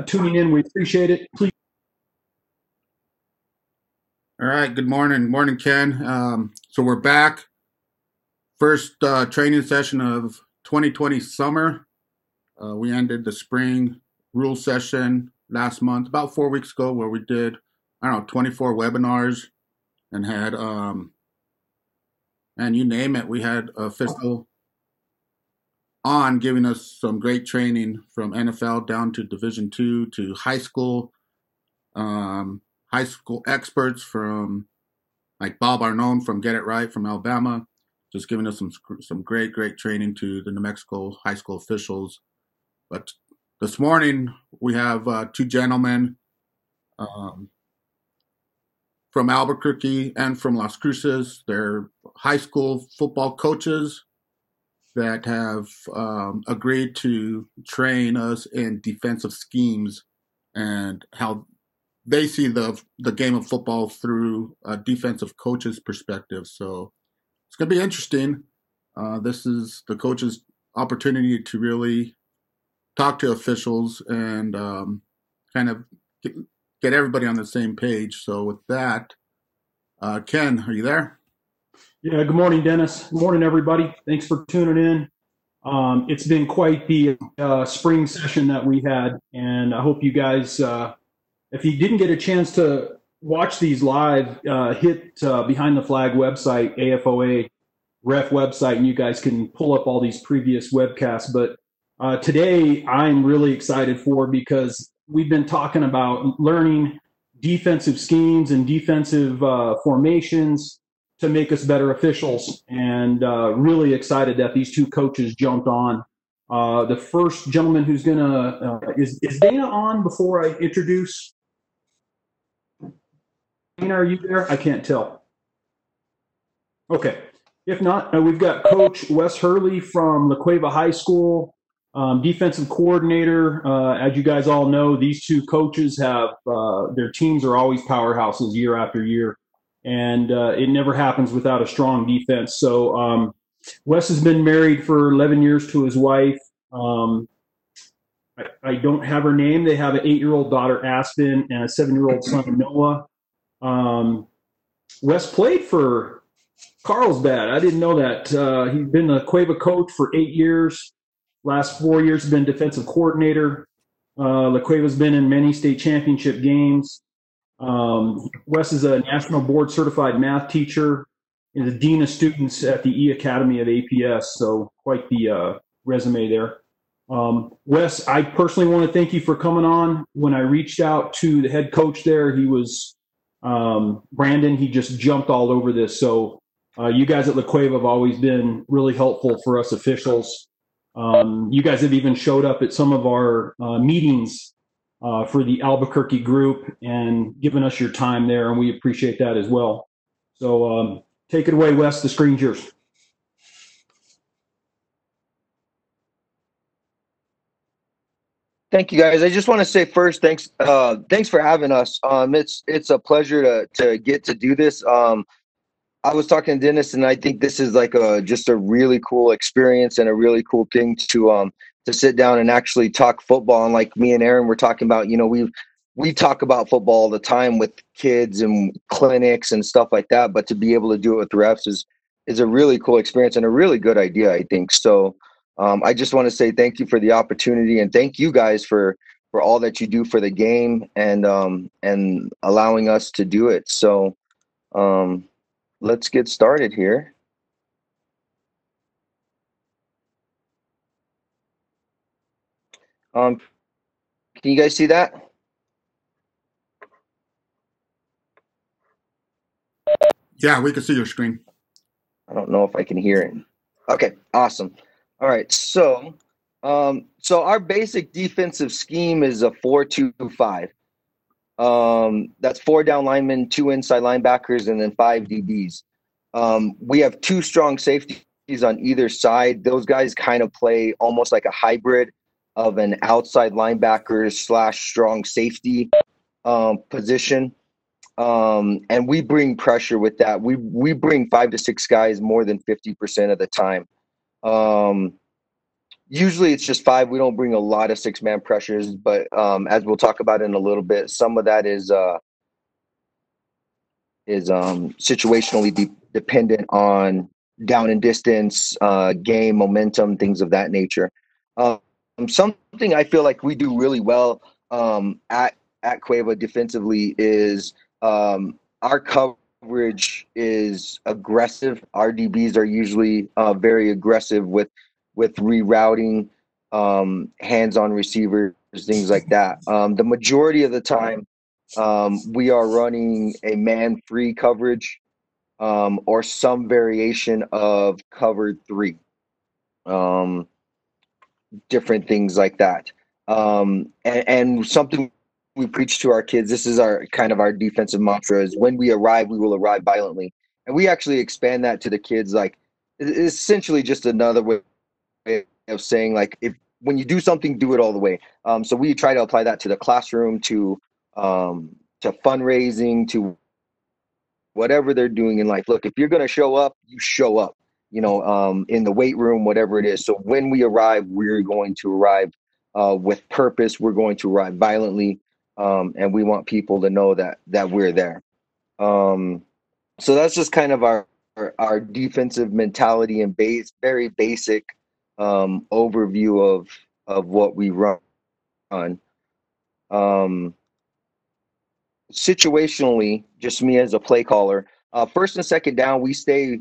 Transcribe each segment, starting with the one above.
tuning in. We appreciate it. Please. All right. Good morning. Morning, Ken. Um, so we're back. First uh, training session of 2020 summer. Uh, we ended the spring rule session last month, about four weeks ago, where we did, I don't know, 24 webinars and had, um, and you name it, we had official on giving us some great training from NFL down to Division two to high school, um, high school experts from like Bob Arnone from Get It Right from Alabama, just giving us some some great great training to the New Mexico high school officials. But this morning we have uh, two gentlemen um, from Albuquerque and from Las Cruces. They're high school football coaches that have um, agreed to train us in defensive schemes and how they see the the game of football through a defensive coach's perspective. So it's going to be interesting. Uh, this is the coach's opportunity to really talk to officials and um, kind of get, get, everybody on the same page. So with that, uh, Ken, are you there? Yeah, good morning, Dennis. Good morning, everybody. Thanks for tuning in. Um, it's been quite the uh, spring session that we had, and I hope you guys, uh, if you didn't get a chance to watch these live, uh, hit uh, Behind the Flag website, AFOA ref website, and you guys can pull up all these previous webcasts. But uh, today, I'm really excited for because we've been talking about learning defensive schemes and defensive uh, formations to make us better officials. And uh, really excited that these two coaches jumped on. Uh, the first gentleman who's gonna uh, is is Dana on before I introduce. Dana, are you there? I can't tell. Okay. If not, uh, we've got Coach Wes Hurley from La Cueva High School, um, defensive coordinator. Uh, as you guys all know, these two coaches have uh, their teams are always powerhouses year after year and uh, it never happens without a strong defense. So um, Wes has been married for 11 years to his wife. Um, I, I, don't have her name. They have an eight-year-old daughter, Aspen, and a seven-year-old son, Noah. Um, Wes played for Carlsbad. I didn't know that. Uh, he's been a Cueva coach for eight years. Last four years, been defensive coordinator. Uh, La Cueva's been in many state championship games. Um, Wes is a national board certified math teacher and the dean of students at the E Academy at APS. So quite the uh, resume there. Um, Wes, I personally want to thank you for coming on. When I reached out to the head coach there, he was um, Brandon. He just jumped all over this. So uh, you guys at La Cueva have always been really helpful for us officials. Um, you guys have even showed up at some of our uh, meetings uh, for the Albuquerque group and giving us your time there, and we appreciate that as well. So um, take it away, Wes. The screen's yours. Thank you, guys. I just want to say first, thanks, uh, thanks for having us. Um, it's it's a pleasure to to get to do this. Um, I was talking to Dennis, and I think this is like a just a really cool experience and a really cool thing to um to sit down and actually talk football. And like me and Aaron were talking about, you know, we we talk about football all the time with kids and clinics and stuff like that. But to be able to do it with refs is is a really cool experience and a really good idea, I think. So um, I just want to say thank you for the opportunity and thank you guys for for all that you do for the game and um, and allowing us to do it. So um, let's get started here. Um, can you guys see that? Yeah, we can see your screen. I don't know if I can hear it. Okay, awesome. All right, so um, so our basic defensive scheme is a four-two-five. Um, that's four down linemen, two inside linebackers, and then five DBs. Um, we have two strong safeties on either side. Those guys kind of play almost like a hybrid of an outside linebacker slash strong safety um, position. Um, and we bring pressure with that. We we bring five to six guys more than fifty percent of the time. Um, usually it's just five. We don't bring a lot of six man pressures, but um, as we'll talk about in a little bit, some of that is uh, is um, situationally de- dependent on down and distance, uh, game momentum, things of that nature. Something I feel like we do really well um, at at Cueva defensively is um, our coverage is aggressive. Our DBs are usually uh, very aggressive with with rerouting, um, hands-on receivers, things like that. Um, the majority of the time, um, we are running a man-free coverage um, or some variation of cover three. Um, different things like that. Um, and, and something we preach to our kids. This is our kind of our defensive mantra: is when we arrive, we will arrive violently, and we actually expand that to the kids. Like essentially just another way of saying like if when you do something, do it all the way. Um, so we try to apply that to the classroom, to um, to fundraising, to whatever they're doing in life. Look, if you're going to show up, you show up. You know, um, in the weight room, whatever it is. So when we arrive, we're going to arrive uh, with purpose. We're going to arrive violently, um, and we want people to know that that we're there. Um, so that's just kind of our our, our defensive mentality and base, very basic um, overview of of what we run. On. Um, situationally, just me as a play caller, uh, first and second down, we stay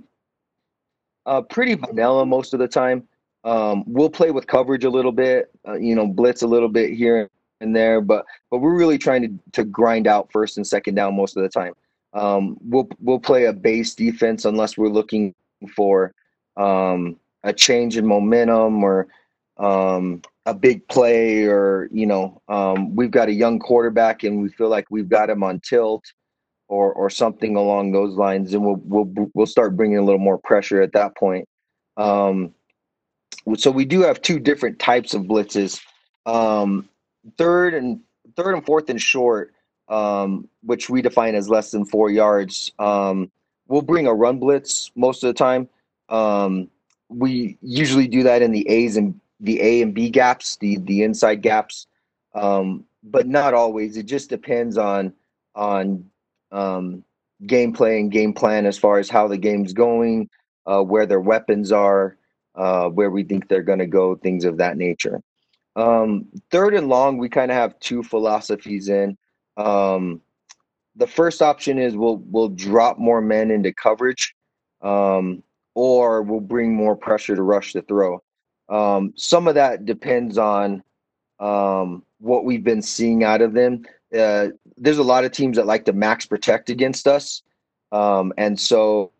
uh, pretty vanilla most of the time. Um, we'll play with coverage a little bit, uh, you know, blitz a little bit here and there, but but we're really trying to to grind out first and second down most of the time. Um, we'll we'll play a base defense unless we're looking for um, a change in momentum or um, a big play or you know um, we've got a young quarterback and we feel like we've got him on tilt or or something along those lines and we'll we'll we'll start bringing a little more pressure at that point. Um, so we do have two different types of blitzes. Um, third and third and fourth and short um, which we define as less than four yards um, we'll bring a run blitz most of the time. Um, we usually do that in the A's and the A and B gaps, the the inside gaps, um, but not always. It just depends on on um, gameplay and game plan as far as how the game's going, uh, where their weapons are, uh, where we think they're going to go, things of that nature. Um, third and long, we kind of have two philosophies in. Um, the first option is we'll we'll drop more men into coverage, um, or we'll bring more pressure to rush the throw. Um, some of that depends on um, what we've been seeing out of them. Uh, there's a lot of teams that like to max protect against us, um, and so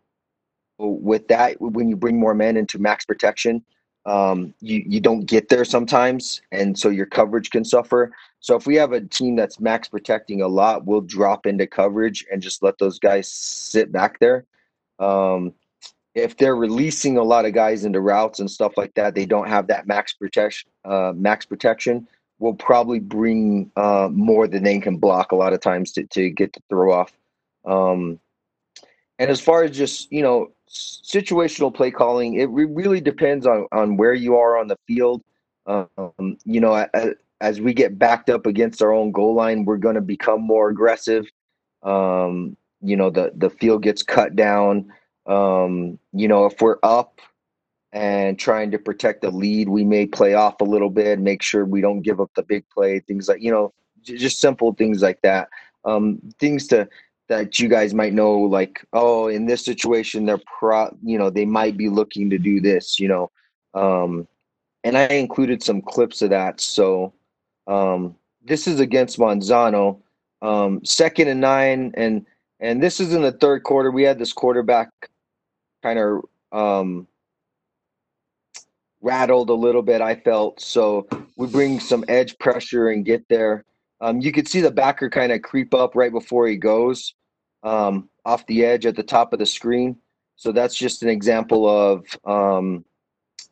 with that, when you bring more men into max protection, um, you you don't get there sometimes, and so your coverage can suffer. So if we have a team that's max protecting a lot, we'll drop into coverage and just let those guys sit back there. Um, if they're releasing a lot of guys into routes and stuff like that, they don't have that max protection. Uh, max protection will probably bring uh, more than they can block a lot of times to, to get the throw off. Um, and as far as just you know situational play calling, it re- really depends on on where you are on the field. Um, you know, as, we get backed up against our own goal line, we're going to become more aggressive. Um, you know, the the field gets cut down. Um, you know, if we're up and trying to protect the lead, we may play off a little bit, make sure we don't give up the big play, things like, you know, just simple things like that. Um, things to that you guys might know, like, oh, in this situation, they're pro, you know, they might be looking to do this, you know. Um, and I included some clips of that. So um, this is against Manzano, um, second and nine, and and this is in the third quarter. We had this quarterback kind of um, rattled a little bit, I felt. So we bring some edge pressure and get there. Um, you could see the backer kind of creep up right before he goes um, off the edge at the top of the screen. So that's just an example of, um,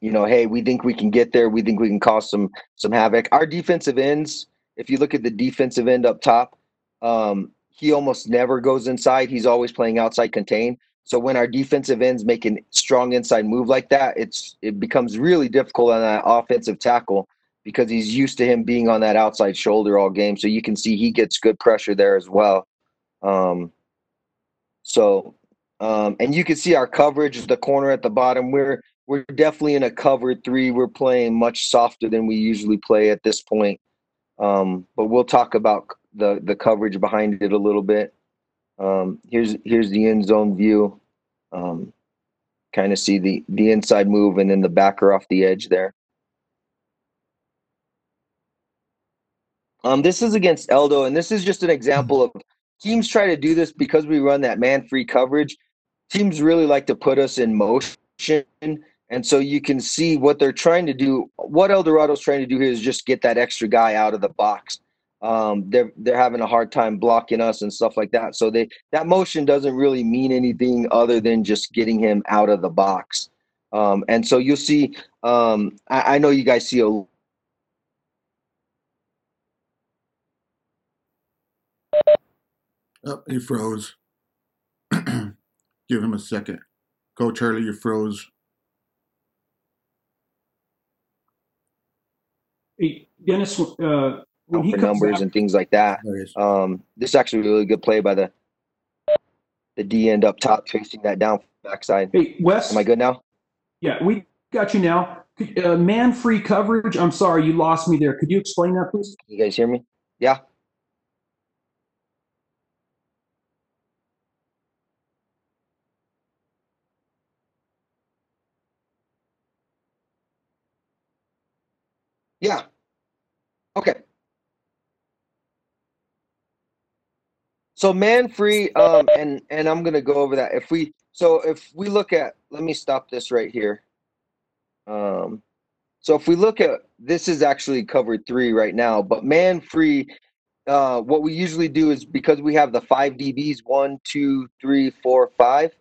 you know, hey, we think we can get there. We think we can cause some some havoc. Our defensive ends, if you look at the defensive end up top, um, he almost never goes inside. He's always playing outside contain. So when our defensive ends make a strong inside move like that, it's it becomes really difficult on that offensive tackle because he's used to him being on that outside shoulder all game. So you can see he gets good pressure there as well. Um, so um, and you can see our coverage, is the corner at the bottom. We're we're definitely in a cover three. We're playing much softer than we usually play at this point. Um, but we'll talk about the the coverage behind it a little bit. Um, here's here's the end zone view. Um, kind of see the the inside move and then the backer off the edge there. Um, this is against Eldo, and this is just an example of teams try to do this because we run that man free coverage. Teams really like to put us in motion, and so you can see what they're trying to do. What Eldorado's trying to do here is just get that extra guy out of the box. Um, they're they're having a hard time blocking us and stuff like that. So they that motion doesn't really mean anything other than just getting him out of the box. Um, and so you'll see. Um, I, I know you guys see a Oh, he froze. Give him a second. Go, Charlie, you froze. Hey, Dennis, uh, when for numbers back, and things like that. There he is. Um, this is actually a really good play by the the D end up top, chasing that down backside. hey, Wes, Am I good now? yeah, we got you now. Uh, man-free coverage. I'm sorry, you lost me there. Could you explain that, please? Can you guys hear me? Yeah. Yeah. Okay. So man free, um, and and I'm gonna go over that. If we so if we look at, let me stop this right here. Um, so if we look at this is actually cover three right now, but man free, uh, what we usually do is because we have the five DBs, one, two, three, four, five.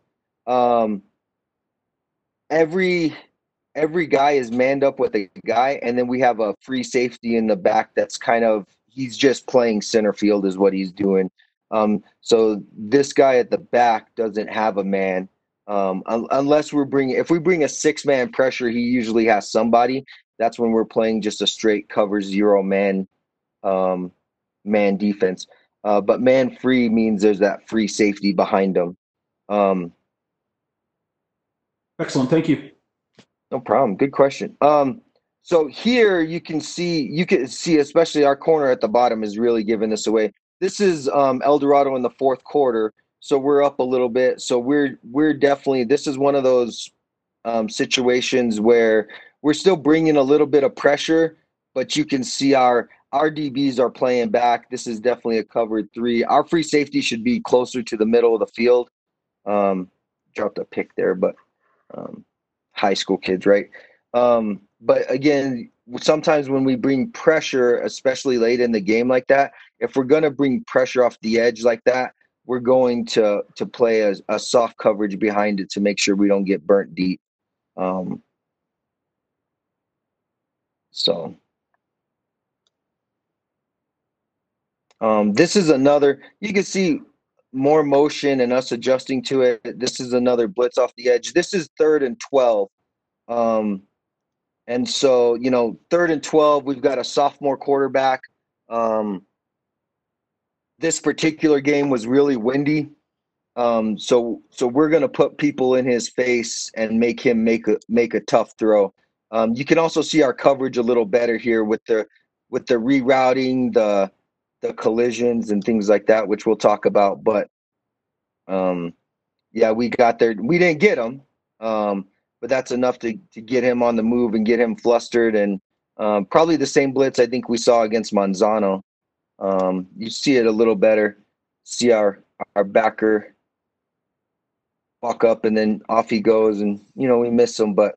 Um, every every guy is manned up with a guy, and then we have a free safety in the back that's kind of he's just playing center field is what he's doing. Um, so this guy at the back doesn't have a man. Um, un- unless we're bringing, if we bring a six man pressure, he usually has somebody. That's when we're playing just a straight cover zero man, um, man defense. Uh, but man free means there's that free safety behind him. Um, Excellent. Thank you. no problem. Good question. Um, so here you can see, you can see, especially our corner at the bottom is really giving this away. This is um, Eldorado in the fourth quarter, so we're up a little bit. So we're we're definitely this is one of those um, situations where we're still bringing a little bit of pressure, but you can see our our DBs are playing back. This is definitely a cover three. Our free safety should be closer to the middle of the field. Um, dropped a pick there, but um, high school kids, right? Um, but again, sometimes when we bring pressure, especially late in the game like that, if we're going to bring pressure off the edge like that, we're going to to play a, a soft coverage behind it to make sure we don't get burnt deep. Um, so um, this is another. You can see more motion and us adjusting to it. This is another blitz off the edge. This is third and twelve. Um, and so, you know, third and 12, we've got a sophomore quarterback. Um, this particular game was really windy. Um, so, so we're to put people in his face and make him make a, make a tough throw. Um, you can also see our coverage a little better here with the, with the rerouting, the, the collisions and things like that, which we'll talk about. But, um, yeah, we got there. We didn't get him. Um, but that's enough to, to get him on the move and get him flustered. And um, probably the same blitz I think we saw against Manzano. Um, you see it a little better. See our our backer walk up and then off he goes, and you know we miss him, but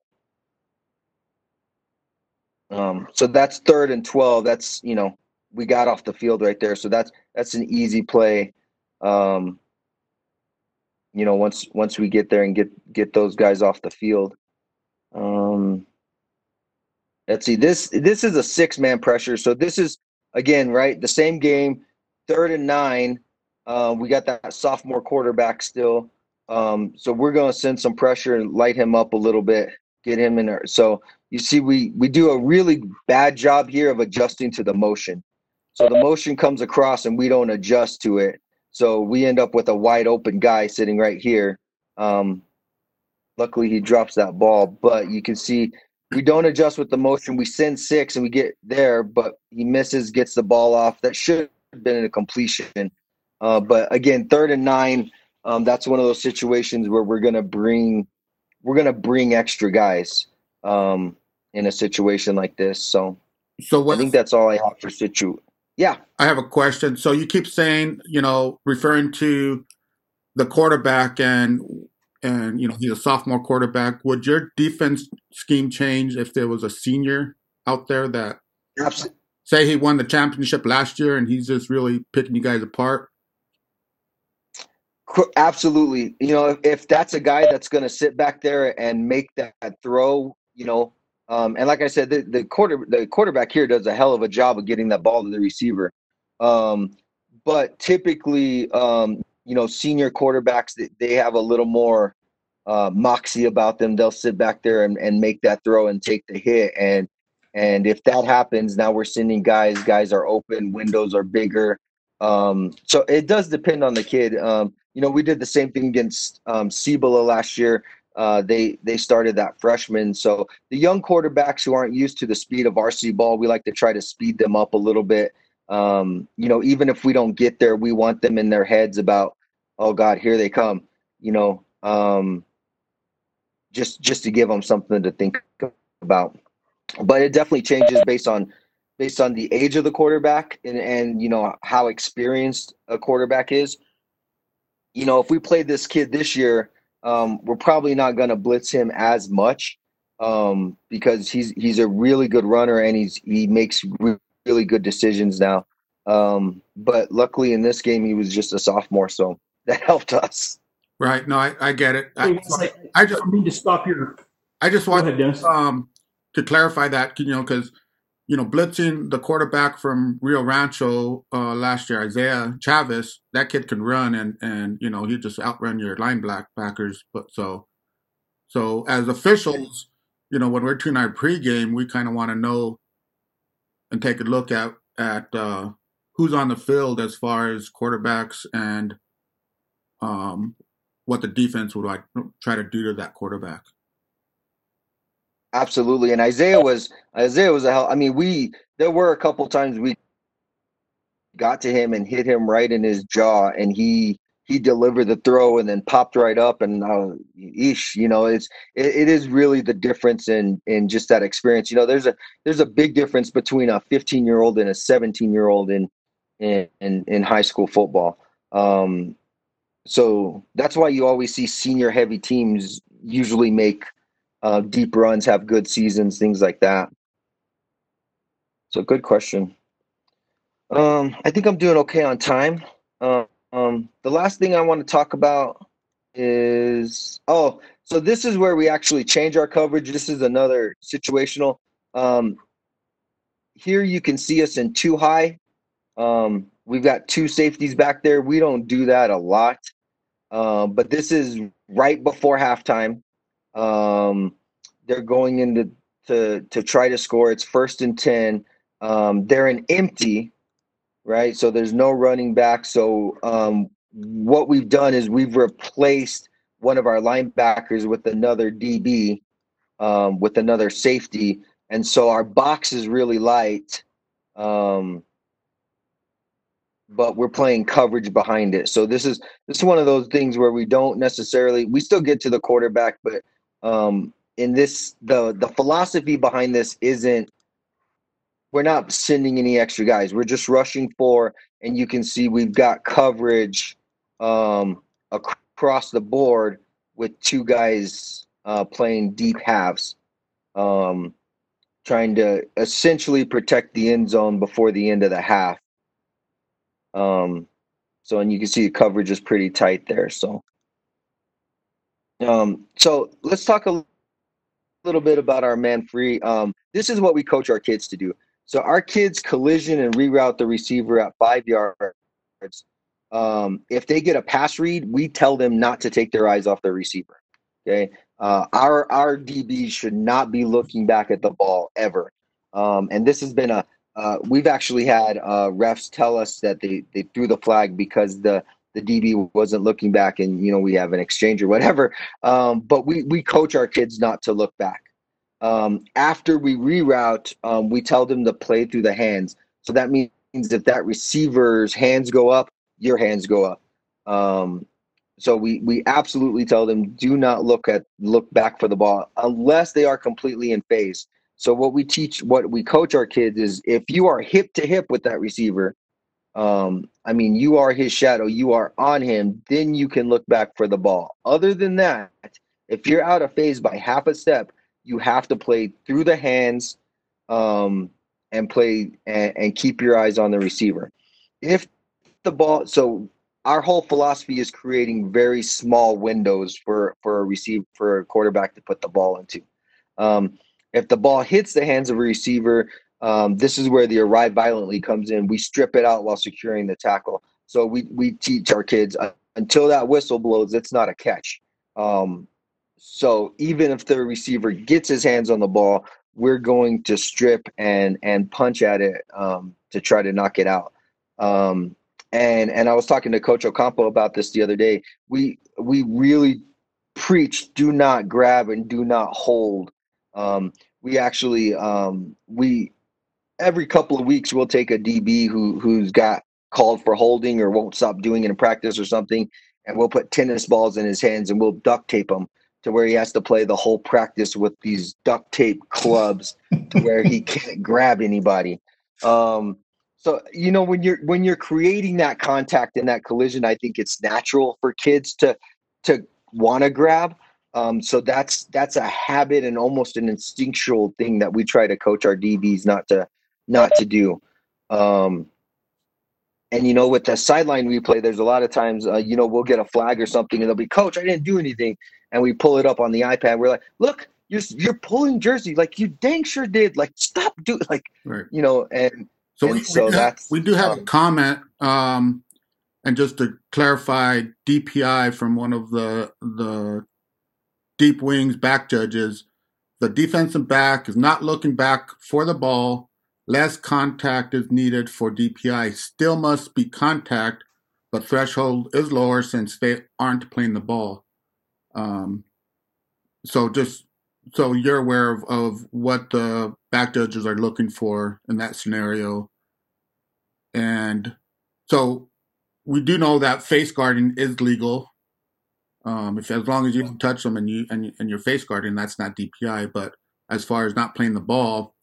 um, so that's third and twelve. That's you know we got off the field right there, so that's that's an easy play. Um, you know once once we get there and get get those guys off the field um let's see this this is a six man pressure so this is again right the same game third and nine uh, we got that sophomore quarterback still Um, so we're going to send some pressure and light him up a little bit, get him in there. So you see, we we do a really bad job here of adjusting to the motion. So the motion comes across and we don't adjust to it. So we end up with a wide open guy sitting right here. Um, luckily, he drops that ball, but you can see we don't adjust with the motion. We send six and we get there, but he misses, gets the ball off. That should have been a completion. Uh, but again, third and nine, um, that's one of those situations where we're gonna bring we're gonna bring extra guys um, in a situation like this. So, so what, I think that's all I have for situ. Yeah, I have a question. So you keep saying, you know, referring to the quarterback and and you know he's a sophomore quarterback. Would your defense scheme change if there was a senior out there that absolutely. say he won the championship last year and he's just really picking you guys apart? Absolutely. You know, if, if that's a guy that's going to sit back there and make that throw, you know, um, and like I said, the, the quarter the quarterback here does a hell of a job of getting that ball to the receiver. Um, but typically, um, you know, senior quarterbacks they have a little more uh, moxie about them. They'll sit back there and, and make that throw and take the hit. And and if that happens, now we're sending guys. Guys are open. Windows are bigger. Um, so it does depend on the kid. Um, you know, we did the same thing against um, Cibola last year. Uh, they they started that freshman. So the young quarterbacks who aren't used to the speed of RC ball, we like to try to speed them up a little bit. Um, you know, even if we don't get there, we want them in their heads about, oh God, here they come. You know, um, just just to give them something to think about. But it definitely changes based on based on the age of the quarterback and and you know how experienced a quarterback is you know, if we played this kid this year, um, we're probably not going to blitz him as much um, because he's he's a really good runner and he's he makes really good decisions now. Um, but luckily in this game he was just a sophomore, so that helped us. Right. No, I, I get it. I, I just need to stop your. I just want um, to clarify that you know because you know, blitzing the quarterback from Rio Rancho uh, last year, Isaiah Chavez, that kid can run and and you know he just outrun your linebackers. But so, so as officials, you know, when we're doing our pregame, we kind of want to know and take a look at at uh, who's on the field as far as quarterbacks and um, what the defense would like try to do to that quarterback. Absolutely. And Isaiah was Isaiah was a hell. I mean, we there were a couple times we got to him and hit him right in his jaw, and he he delivered the throw and then popped right up and uh, you know, it's it, it is really the difference in in just that experience. You know, there's a there's a big difference between a 15 year old and a 17 year old in in in, in high school football. Um, so that's why you always see senior heavy teams usually make uh, deep runs, have good seasons, things like that. So good question. Um, I think I'm doing okay on time. Uh, um, the last thing I want to talk about is oh, so this is where we actually change our coverage. This is another situational. Um, here you can see us in two high. Um, we've got two safeties back there. We don't do that a lot, uh, but this is right before halftime. Um, they're going into to to try to score. It's first and ten. Um, they're an empty, right? So there's no running back. So um, what we've done is we've replaced one of our linebackers with another DB, um, with another safety, and so our box is really light. Um, but we're playing coverage behind it. So this is this is one of those things where we don't necessarily we still get to the quarterback, but um, in this the the philosophy behind this isn't we're not sending any extra guys. We're just rushing for, and you can see we've got coverage um, across the board with two guys uh, playing deep halves, um, trying to essentially protect the end zone before the end of the half. Um, so, and you can see the coverage is pretty tight there. So, um, so let's talk a little bit about our man free. Um, this is what we coach our kids to do. So our kids collision and reroute the receiver at five yards. Um, if they get a pass read, we tell them not to take their eyes off the receiver. Okay, uh, our our DBs should not be looking back at the ball ever. Um, and this has been a uh, we've actually had uh, refs tell us that they they threw the flag because the the DB wasn't looking back, and you know we have an exchange or whatever. Um, but we we coach our kids not to look back. Um, after we reroute, um, we tell them to play through the hands. So that means if that receiver's hands go up, your hands go up. Um, so we we absolutely tell them do not look at look back for the ball unless they are completely in phase. So what we teach, what we coach our kids is if you are hip to hip with that receiver, um, I mean you are his shadow, you are on him, then you can look back for the ball. Other than that, if you're out of phase by half a step, you have to play through the hands um, and play and, and keep your eyes on the receiver. If the ball, so our whole philosophy is creating very small windows for for a receive for a quarterback to put the ball into. Um, if the ball hits the hands of a receiver, um, this is where the arrive violently comes in. We strip it out while securing the tackle. So we we teach our kids uh, until that whistle blows, it's not a catch. Um, so even if the receiver gets his hands on the ball, we're going to strip and and punch at it um, to try to knock it out. Um, and and I was talking to Coach Ocampo about this the other day. We we really preach do not grab and do not hold. Um, we actually um, we every couple of weeks we'll take a DB who who's got called for holding or won't stop doing it in practice or something, and we'll put tennis balls in his hands and we'll duct tape him to where he has to play the whole practice with these duct tape clubs to where he can't grab anybody. Um, so you know when you're when you're creating that contact and that collision, I think it's natural for kids to to want to grab. Um, so that's that's a habit and almost an instinctual thing that we try to coach our DBs not to not to do. Um, and you know, with the sideline replay, there's a lot of times, uh, you know, we'll get a flag or something, and they'll be, "Coach, I didn't do anything," and we pull it up on the iPad. We're like, "Look, you're you're pulling jersey, like you dang sure did. Like, stop do like, right. you know." And so, and we, so we, do have, we do have um, a comment, um, and just to clarify, DPI from one of the the deep wings back judges, the defensive back is not looking back for the ball Less contact is needed for DPI. Still must be contact, but threshold is lower since they aren't playing the ball. Um, so just so you're aware of, of what the back judges are looking for in that scenario. And so we do know that face guarding is legal. Um, if as long as you can touch them and you and, and you're face guarding, that's not DPI. But as far as not playing the ball,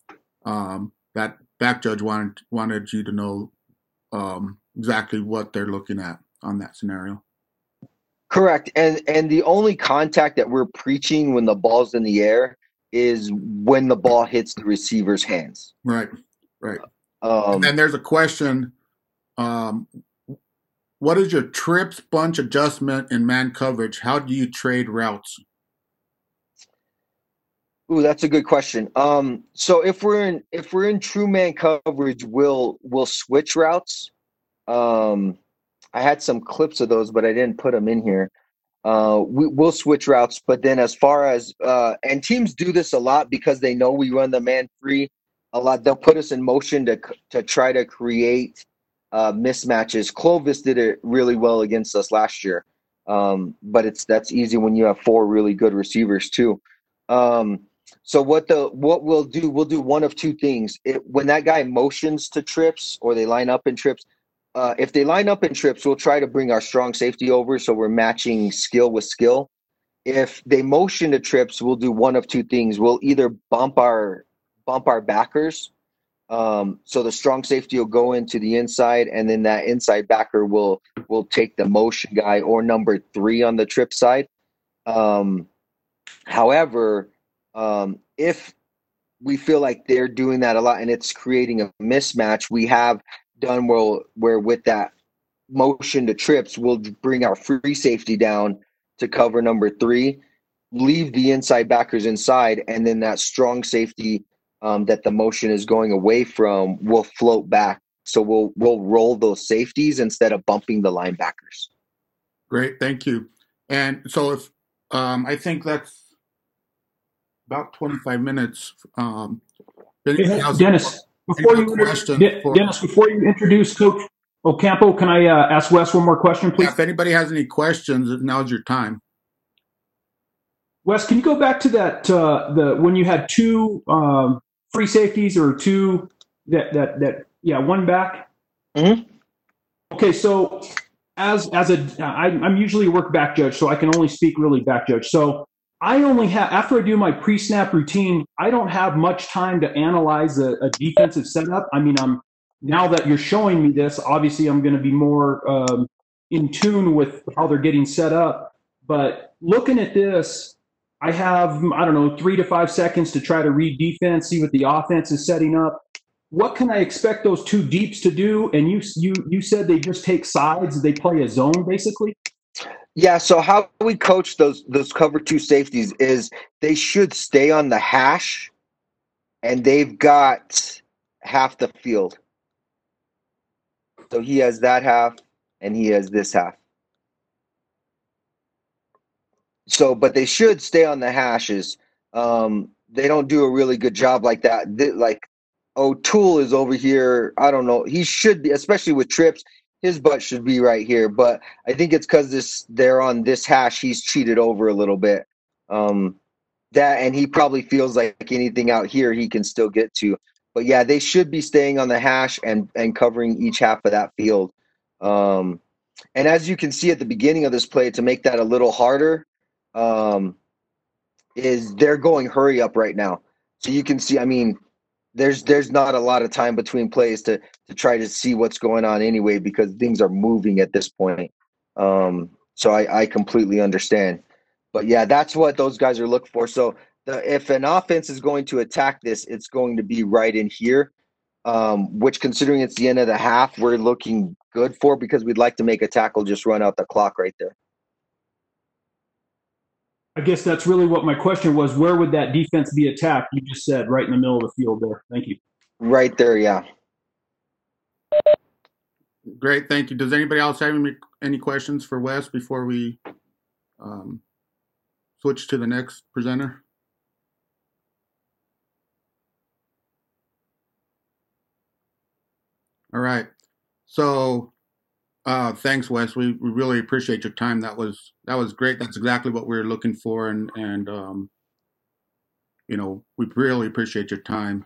um, that back judge wanted wanted you to know um, exactly what they're looking at on that scenario. Correct, and and the only contact that we're preaching when the ball's in the air is when the ball hits the receiver's hands. Right, right. Um, and then there's a question: um, What is your trips bunch adjustment in man coverage? How do you trade routes? Ooh, that's a good question. Um, so if we're in if we're in true man coverage, we'll we'll switch routes. Um, I had some clips of those, but I didn't put them in here. Uh, we, will switch routes, but then as far as uh, and teams do this a lot because they know we run the man free a lot. They'll put us in motion to to try to create uh, mismatches. Clovis did it really well against us last year, um, but it's that's easy when you have four really good receivers too. Um, so what the what we'll do, we'll do one of two things. It, when that guy motions to trips or they line up in trips, uh, if they line up in trips, we'll try to bring our strong safety over so we're matching skill with skill. If they motion to trips, we'll do one of two things. We'll either bump our bump our backers, um, so the strong safety will go into the inside, and then that inside backer will will take the motion guy or number three on the trip side. Um, however, um, if we feel like they're doing that a lot and it's creating a mismatch, we have done well where with that motion to trips, we'll bring our free safety down to cover number three, leave the inside backers inside, and then that strong safety um, that the motion is going away from will float back So we'll we'll roll those safeties instead of bumping the linebackers. Great, thank you. And so if um, I think that's about 25 minutes. Um, Dennis, before you, De- for, Dennis, before you introduce Coach Ocampo, can I uh, ask Wes one more question, please? Yeah, if anybody has any questions, now's your time. Wes, can you go back to that uh, the when you had two um, free safeties or two that that that yeah one back? Mm-hmm. Okay, so as as a I, I'm usually a work back judge, so I can only speak really back judge. So I only have after I do my pre-snap routine, I don't have much time to analyze a, a defensive setup. I mean, I'm now that you're showing me this, obviously I'm going to be more um, in tune with how they're getting set up. But looking at this, I have I don't know three to five seconds to try to read defense, see what the offense is setting up what can I expect those two deeps to do? And you you you said they just take sides, they play a zone basically. Yeah, so how we coach those those cover two safeties is they should stay on the hash and they've got half the field. So he has that half and he has this half. So but they should stay on the hashes. Um they don't do a really good job like that. They, like O'Toole is over here. I don't know. He should be, especially with trips. His butt should be right here, but I think it's because this they're on this hash. He's cheated over a little bit. Um, that and he probably feels like anything out here he can still get to. But yeah, they should be staying on the hash and and covering each half of that field. Um, and as you can see at the beginning of this play, to make that a little harder, um, is they're going hurry up right now. So you can see. I mean, there's there's not a lot of time between plays to to try to see what's going on anyway because things are moving at this point. Um, so I, I completely understand. But yeah, that's what those guys are looking for. So the, if an offense is going to attack this, it's going to be right in here. Um, which considering it's the end of the half, we're looking good for because we'd like to make a tackle just run out the clock right there. I guess that's really what my question was. Where would that defense be attacked? You just said right in the middle of the field there. Thank you. Right there, yeah. Great, thank you. Does anybody else have any, any questions for Wes before we um, switch to the next presenter? All right. So uh, thanks, Wes. We, we really appreciate your time. That was that was great. That's exactly what we were looking for, and and um, you know we really appreciate your time.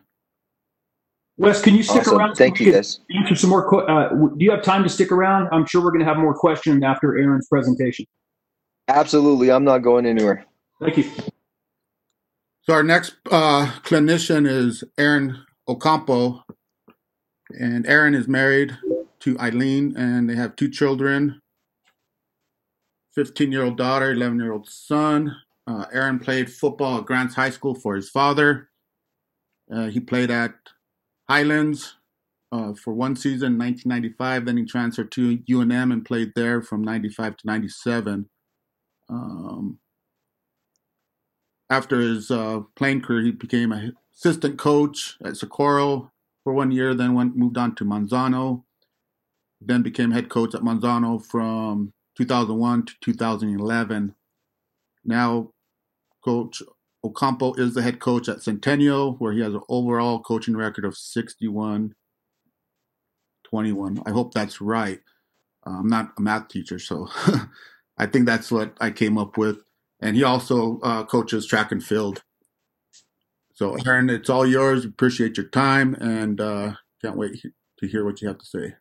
Wes, can you stick awesome. around? Thank you, guys. Answer some more. Uh, do you have time to stick around? I'm sure we're going to have more questions after Aaron's presentation. Absolutely, I'm not going anywhere. Thank you. So our next uh, clinician is Aaron Ocampo, and Aaron is married to Eileen, and they have two children 15 year old daughter, 11 year old son. Uh, Aaron played football at Grants High School for his father. Uh, he played at Highlands uh, for one season, 1995. Then he transferred to UNM and played there from 95 to 97. Um, after his uh, playing career, he became an assistant coach at Socorro for one year, then went moved on to Manzano then became head coach at Manzano from 2001 to 2011. Now, Coach Ocampo is the head coach at Centennial, where he has an overall coaching record of 61 21. I hope that's right. Uh, I'm not a math teacher, so I think that's what I came up with. And he also uh, coaches track and field. So, Aaron, it's all yours. Appreciate your time and uh, can't wait to hear what you have to say.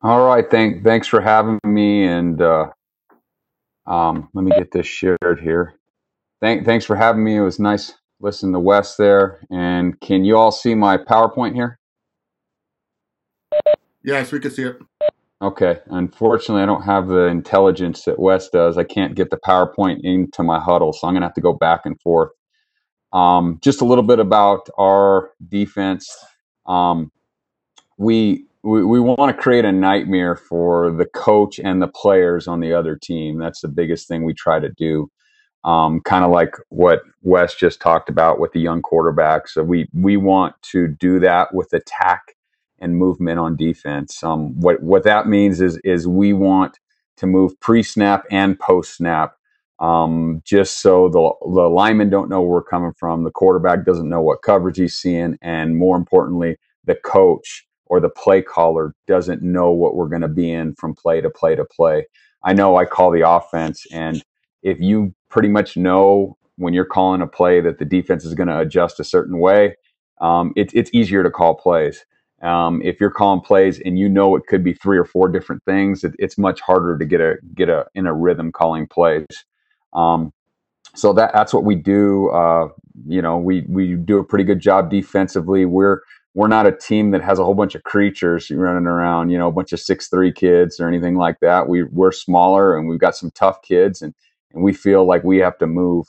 All right. Thank, thanks for having me. And uh, um, let me get this shared here. Thank, thanks for having me. It was nice listening to Wes there. And can you all see my PowerPoint here? Yes, we can see it. Okay. Unfortunately, I don't have the intelligence that Wes does. I can't get the PowerPoint into my huddle, so I'm going to have to go back and forth. Um, just a little bit about our defense. Um, we we, we want to create a nightmare for the coach and the players on the other team. That's the biggest thing we try to do. Um, kind of like what Wes just talked about with the young quarterbacks. So we we want to do that with attack and movement on defense. Um, what what that means is is we want to move pre snap and post snap, um, just so the the linemen don't know where we're coming from, the quarterback doesn't know what coverage he's seeing, and more importantly, the coach or the play caller doesn't know what we're going to be in from play to play to play. I know I call the offense, and if you pretty much know when you're calling a play that the defense is going to adjust a certain way, um, it, it's easier to call plays. Um, if you're calling plays and you know it could be three or four different things, it, it's much harder to get a get a in a rhythm calling plays. Um, so that that's what we do. Uh, you know, we we do a pretty good job defensively. We're we're not a team that has a whole bunch of creatures running around. You know, a bunch of six three kids or anything like that. We we're smaller and we've got some tough kids, and and we feel like we have to move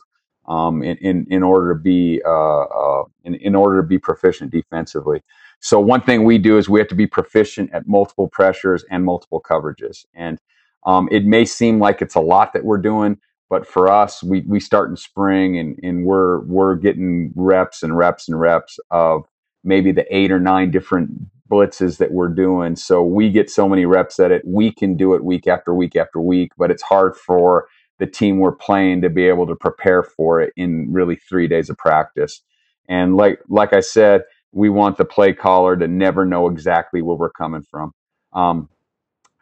um, in, in in order to be uh, uh, in, in order to be proficient defensively. So one thing we do is we have to be proficient at multiple pressures and multiple coverages. And um, it may seem like it's a lot that we're doing, but for us, we we start in spring and and we're we're getting reps and reps and reps of maybe the eight or nine different blitzes that we're doing. So we get so many reps at it. We can do it week after week after week, but it's hard for the team we're playing to be able to prepare for it in really three days of practice. And like like I said, we want the play caller to never know exactly where we're coming from. Um,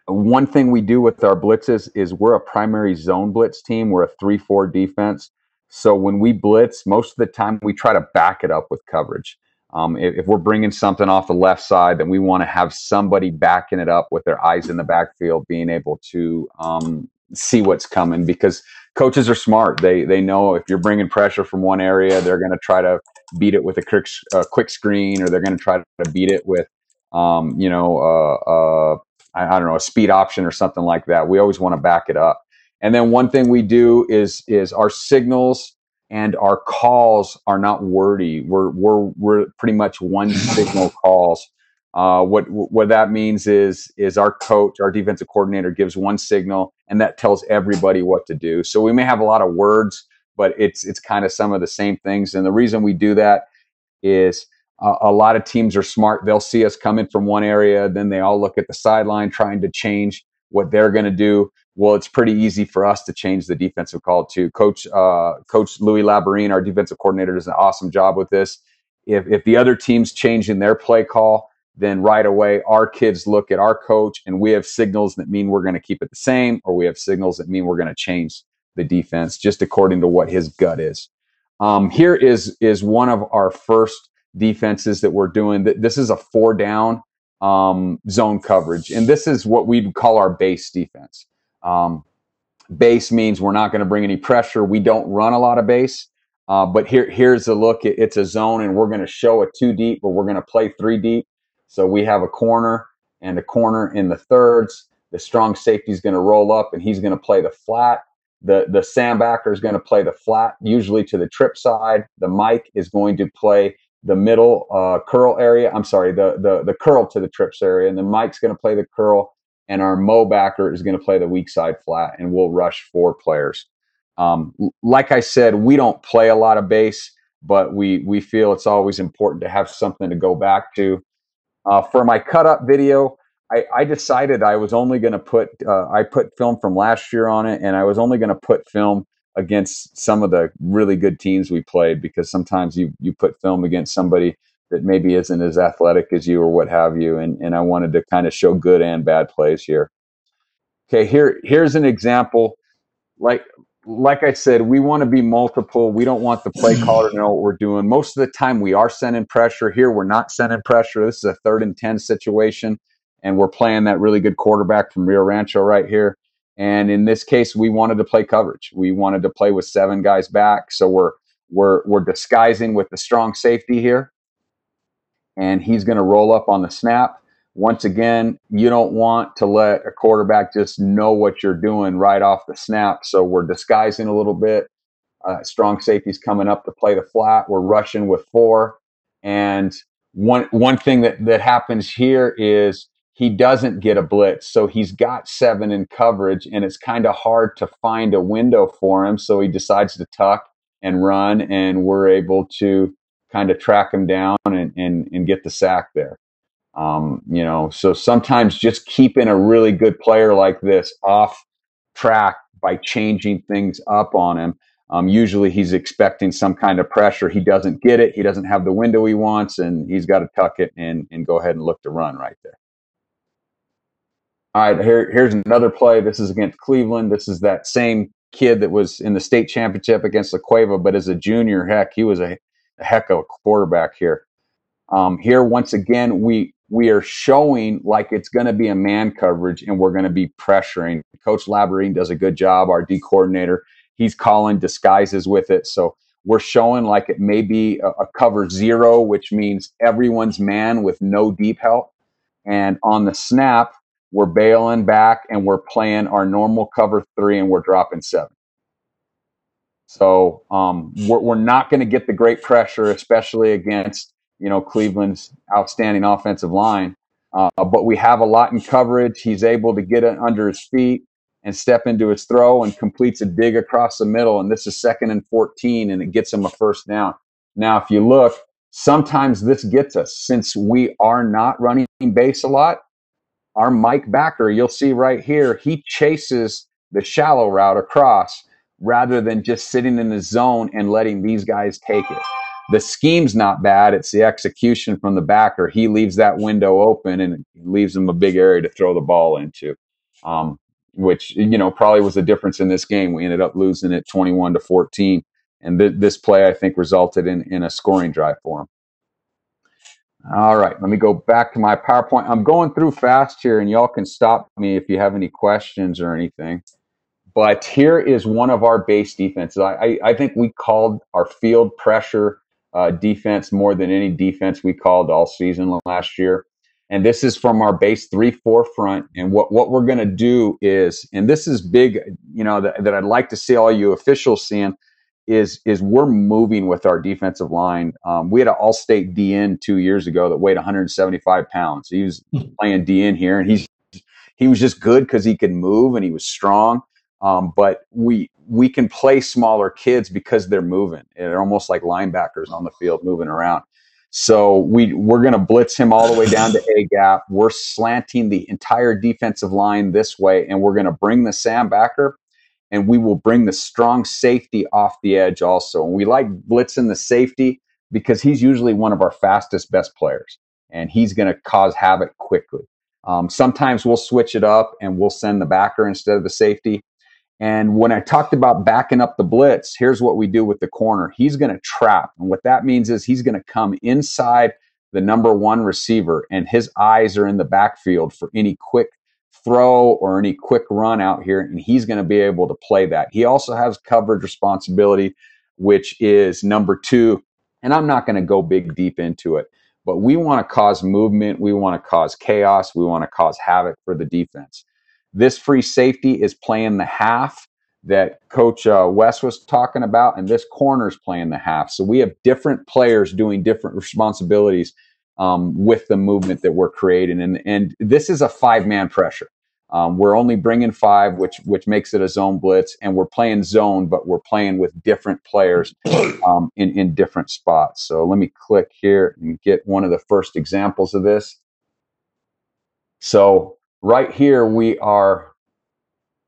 one thing we do with our blitzes is we're a primary zone blitz team. We're a 3 4 defense. So when we blitz, most of the time we try to back it up with coverage. Um, if, if, we're bringing something off the left side, then we want to have somebody backing it up with their eyes in the backfield, being able to um, see what's coming because coaches are smart. They they know if you're bringing pressure from one area, they're going to try to beat it with a quick, uh, quick screen, or they're going to try to beat it with, um, you know, uh, uh, I, I, don't know, a speed option or something like that. We always want to back it up. And then one thing we do is is our signals and our calls are not wordy. We're we're we're pretty much one signal calls. Uh, what what that means is is our coach, our defensive coordinator, gives one signal, and that tells everybody what to do. So we may have a lot of words but it's it's kind of some of the same things. And the reason we do that is uh, a lot of teams are smart. They'll see us coming from one area, then they all look at the sideline trying to change what they're going to do. Well, it's pretty easy for us to change the defensive call too. Coach uh, Coach Louis Labarine, our defensive coordinator, does an awesome job with this. If if the other team's changing their play call, then right away our kids look at our coach and we have signals that mean we're going to keep it the same, or we have signals that mean we're going to change the defense just according to what his gut is. Um, here is is one of our first defenses that we're doing. This is a four down um, zone coverage, and this is what we call our base defense. Um, base means we're not going to bring any pressure. We don't run a lot of base, uh, but here here's a look. It's a zone, and we're going to show a two deep, but we're going to play three deep. So we have a corner and a corner in the thirds. The strong safety is going to roll up, and he's going to play the flat the the Sam backer is going to play the flat, usually to the trip side. The Mike is going to play the middle uh, curl area. I'm sorry, the the the curl to the trips area, and the Mike's going to play the curl, and our Mo backer is going to play the weak side flat, and we'll rush four players. Um, like I said, we don't play a lot of base, but we we feel it's always important to have something to go back to. Uh, for my cut up video, I, I decided I was only going to put uh, I put film from last year on it, and I was only going to put film against some of the really good teams we played because sometimes you you put film against somebody that maybe isn't as athletic as you or what have you, and and I wanted to kind of show good and bad plays here. Okay, here here's an example. Like like I said, we want to be multiple. We don't want the play caller to know what we're doing. Most of the time, we are sending pressure. Here, we're not sending pressure. This is a third and 10 situation and we're playing that really good quarterback from Rio Rancho right here. And in this case, we wanted to play coverage. We wanted to play with seven guys back, so we're we're we're disguising with the strong safety here, and he's going to roll up on the snap. Once again, you don't want to let a quarterback just know what you're doing right off the snap. So we're disguising a little bit. Uh, strong safety's coming up to play the flat. We're rushing with four, and one one thing that that happens here is he doesn't get a blitz. So he's got seven in coverage, and it's kind of hard to find a window for him. So he decides to tuck and run, and we're able to kind of track him down and, and, and get the sack there. Um, you know, so sometimes just keeping a really good player like this off track by changing things up on him. Um, usually he's expecting some kind of pressure. He doesn't get it. He doesn't have the window he wants, and he's got to tuck it and, and go ahead and look to run right there. All right, here, here's another play. This is against Cleveland. This is that same kid that was in the state championship against La Cueva, but as a junior, heck, he was a, a heck of a quarterback here. Um, here, once again, we we are showing like it's going to be a man coverage and we're going to be pressuring. Coach Labarine does a good job. Our D coordinator, he's calling disguises with it. So we're showing like it may be a, a cover zero, which means everyone's man with no deep help. And on the snap, we're bailing back and we're playing our normal cover three and we're dropping seven. So um, we're, we're not going to get the great pressure, especially against you know Cleveland's outstanding offensive line. Uh, but we have a lot in coverage. He's able to get under his feet and step into his throw and completes a dig across the middle. And this is second and 14, and it gets him a first down. Now, if you look, sometimes this gets us since we are not running base a lot. Our Mike Backer, you'll see right here, he chases the shallow route across rather than just sitting in the zone and letting these guys take it the scheme's not bad. It's the execution from the backer. He leaves that window open and leaves him a big area to throw the ball into, um, which you know probably was the difference in this game. We ended up losing it 21 to 14, and th- this play I think resulted in in a scoring drive for him. All right, let me go back to my PowerPoint. I'm going through fast here, and y'all can stop me if you have any questions or anything. But here is one of our base defenses. I, I, I think we called our field pressure uh, defense more than any defense we called all season last year. And this is from our base three four front. And what, what we're going to do is, and this is big, you know, that, that I'd like to see all you officials seeing is is we're moving with our defensive line. Um, we had an all-state D end two years ago that weighed 175 pounds. He was hmm. playing D end here, and he's he was just good because he could move and he was strong. Um, but we we can play smaller kids because they're moving. They're almost like linebackers on the field moving around. So we we're going to blitz him all the way down to A gap. We're slanting the entire defensive line this way, and we're going to bring the Sam backer, and we will bring the strong safety off the edge also. And we like blitzing the safety because he's usually one of our fastest, best players, and he's going to cause havoc quickly. Um, sometimes we'll switch it up and we'll send the backer instead of the safety. And when I talked about backing up the blitz, here's what we do with the corner. He's going to trap. And what that means is he's going to come inside the number one receiver, and his eyes are in the backfield for any quick throw or any quick run out here, and he's going to be able to play that. He also has coverage responsibility, which is number two. And I'm not going to go big deep into it, but we want to cause movement. We want to cause chaos. We want to cause havoc for the defense. This free safety is playing the half that Coach uh, West was talking about, and this corner is playing the half. So we have different players doing different responsibilities um, with the movement that we're creating, and and this is a five man pressure. Um, we're only bringing five, which which makes it a zone blitz, and we're playing zone, but we're playing with different players um, in in different spots. So let me click here and get one of the first examples of this. So right here we are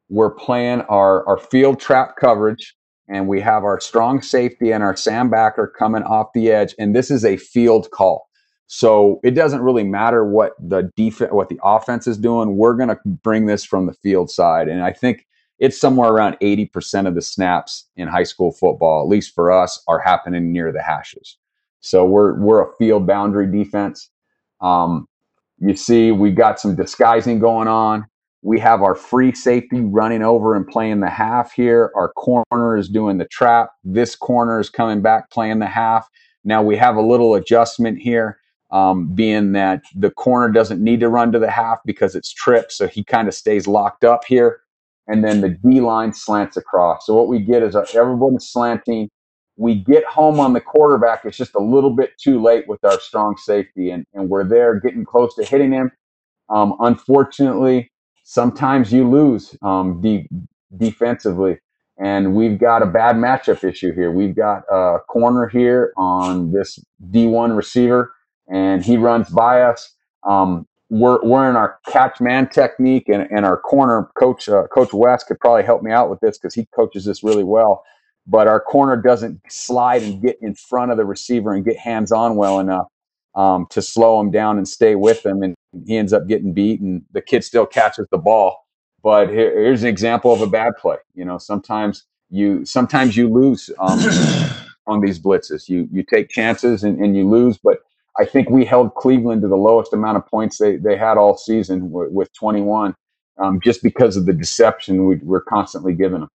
we're playing our, our field trap coverage and we have our strong safety and our Sam backer coming off the edge and this is a field call. So it doesn't really matter what the defense what the offense is doing we're going to bring this from the field side and i think it's somewhere around 80% of the snaps in high school football at least for us are happening near the hashes. So we're we're a field boundary defense. Um, you see, we got some disguising going on. We have our free safety running over and playing the half here. Our corner is doing the trap. This corner is coming back playing the half. Now we have a little adjustment here, um, being that the corner doesn't need to run to the half because it's tripped. So he kind of stays locked up here. And then the D line slants across. So what we get is everyone's slanting we get home on the quarterback. It's just a little bit too late with our strong safety, and, and we're there getting close to hitting him. Um, unfortunately, sometimes you lose um, de- defensively, and we've got a bad matchup issue here. We've got a corner here on this D1 receiver, and he runs by us. Um, we're, we're in our catch man technique and, and our corner coach, uh, coach West could probably help me out with this because he coaches this really well. But our corner doesn't slide and get in front of the receiver and get hands on well enough um, to slow him down and stay with him. And he ends up getting beat and the kid still catches the ball. But here, here's an example of a bad play. You know, sometimes you, sometimes you lose um, on these blitzes. You, you take chances and, and you lose, but I think we held Cleveland to the lowest amount of points they, they had all season with, with 21, um, just because of the deception we, are constantly giving them.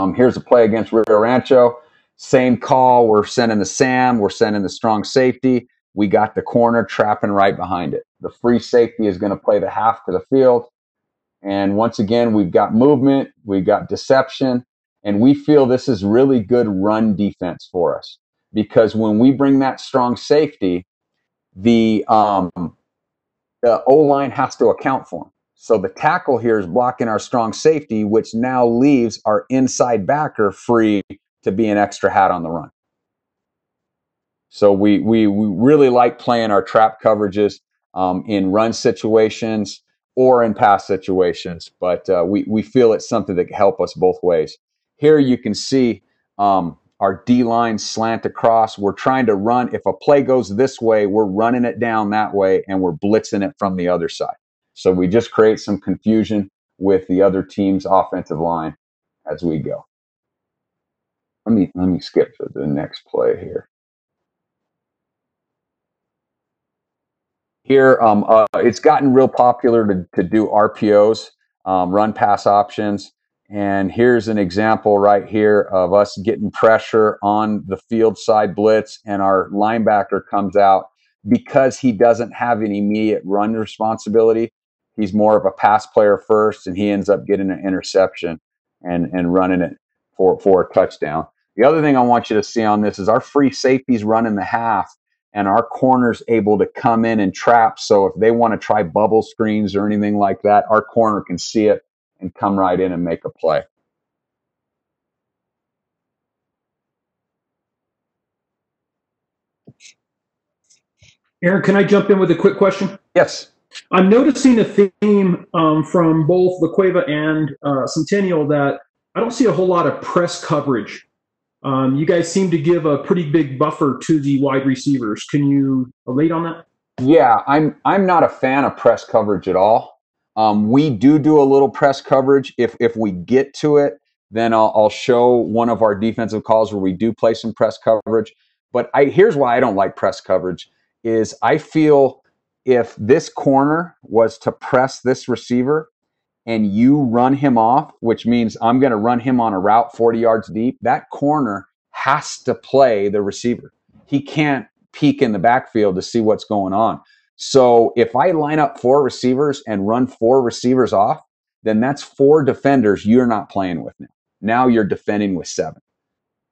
Um, here's a play against Rio Rancho. Same call. We're sending the Sam. We're sending the strong safety. We got the corner trapping right behind it. The free safety is going to play the half to the field. And once again, we've got movement, we've got deception, and we feel this is really good run defense for us because when we bring that strong safety, the um, the O line has to account for him. So the tackle here is blocking our strong safety, which now leaves our inside backer free to be an extra hat on the run. So we we, we really like playing our trap coverages um, in run situations or in pass situations, but uh, we we feel it's something that can help us both ways. Here you can see um, our D line slant across. We're trying to run. If a play goes this way, we're running it down that way and we're blitzing it from the other side. So we just create some confusion with the other team's offensive line as we go. Let me let me skip to the next play here. Here, um, uh, it's gotten real popular to, to do RPOs, um, run pass options. And here's an example right here of us getting pressure on the field side blitz, and our linebacker comes out because he doesn't have an immediate run responsibility. He's more of a pass player first, and he ends up getting an interception and, and running it for, for a touchdown. The other thing I want you to see on this is our free safeties running the half, and our corners able to come in and trap. So if they want to try bubble screens or anything like that, our corner can see it and come right in and make a play. Aaron, can I jump in with a quick question? Yes. I'm noticing a theme um, from both La Cueva and uh, Centennial that I don't see a whole lot of press coverage. Um, you guys seem to give a pretty big buffer to the wide receivers. Can you elaborate on that? Yeah, I'm I'm not a fan of press coverage at all. Um, we do do a little press coverage. If if we get to it, then I'll, I'll show one of our defensive calls where we do play some press coverage. But I, here's why I don't like press coverage: is I feel if this corner was to press this receiver and you run him off, which means I'm going to run him on a route 40 yards deep, that corner has to play the receiver. He can't peek in the backfield to see what's going on. So if I line up four receivers and run four receivers off, then that's four defenders you're not playing with now. Now you're defending with seven.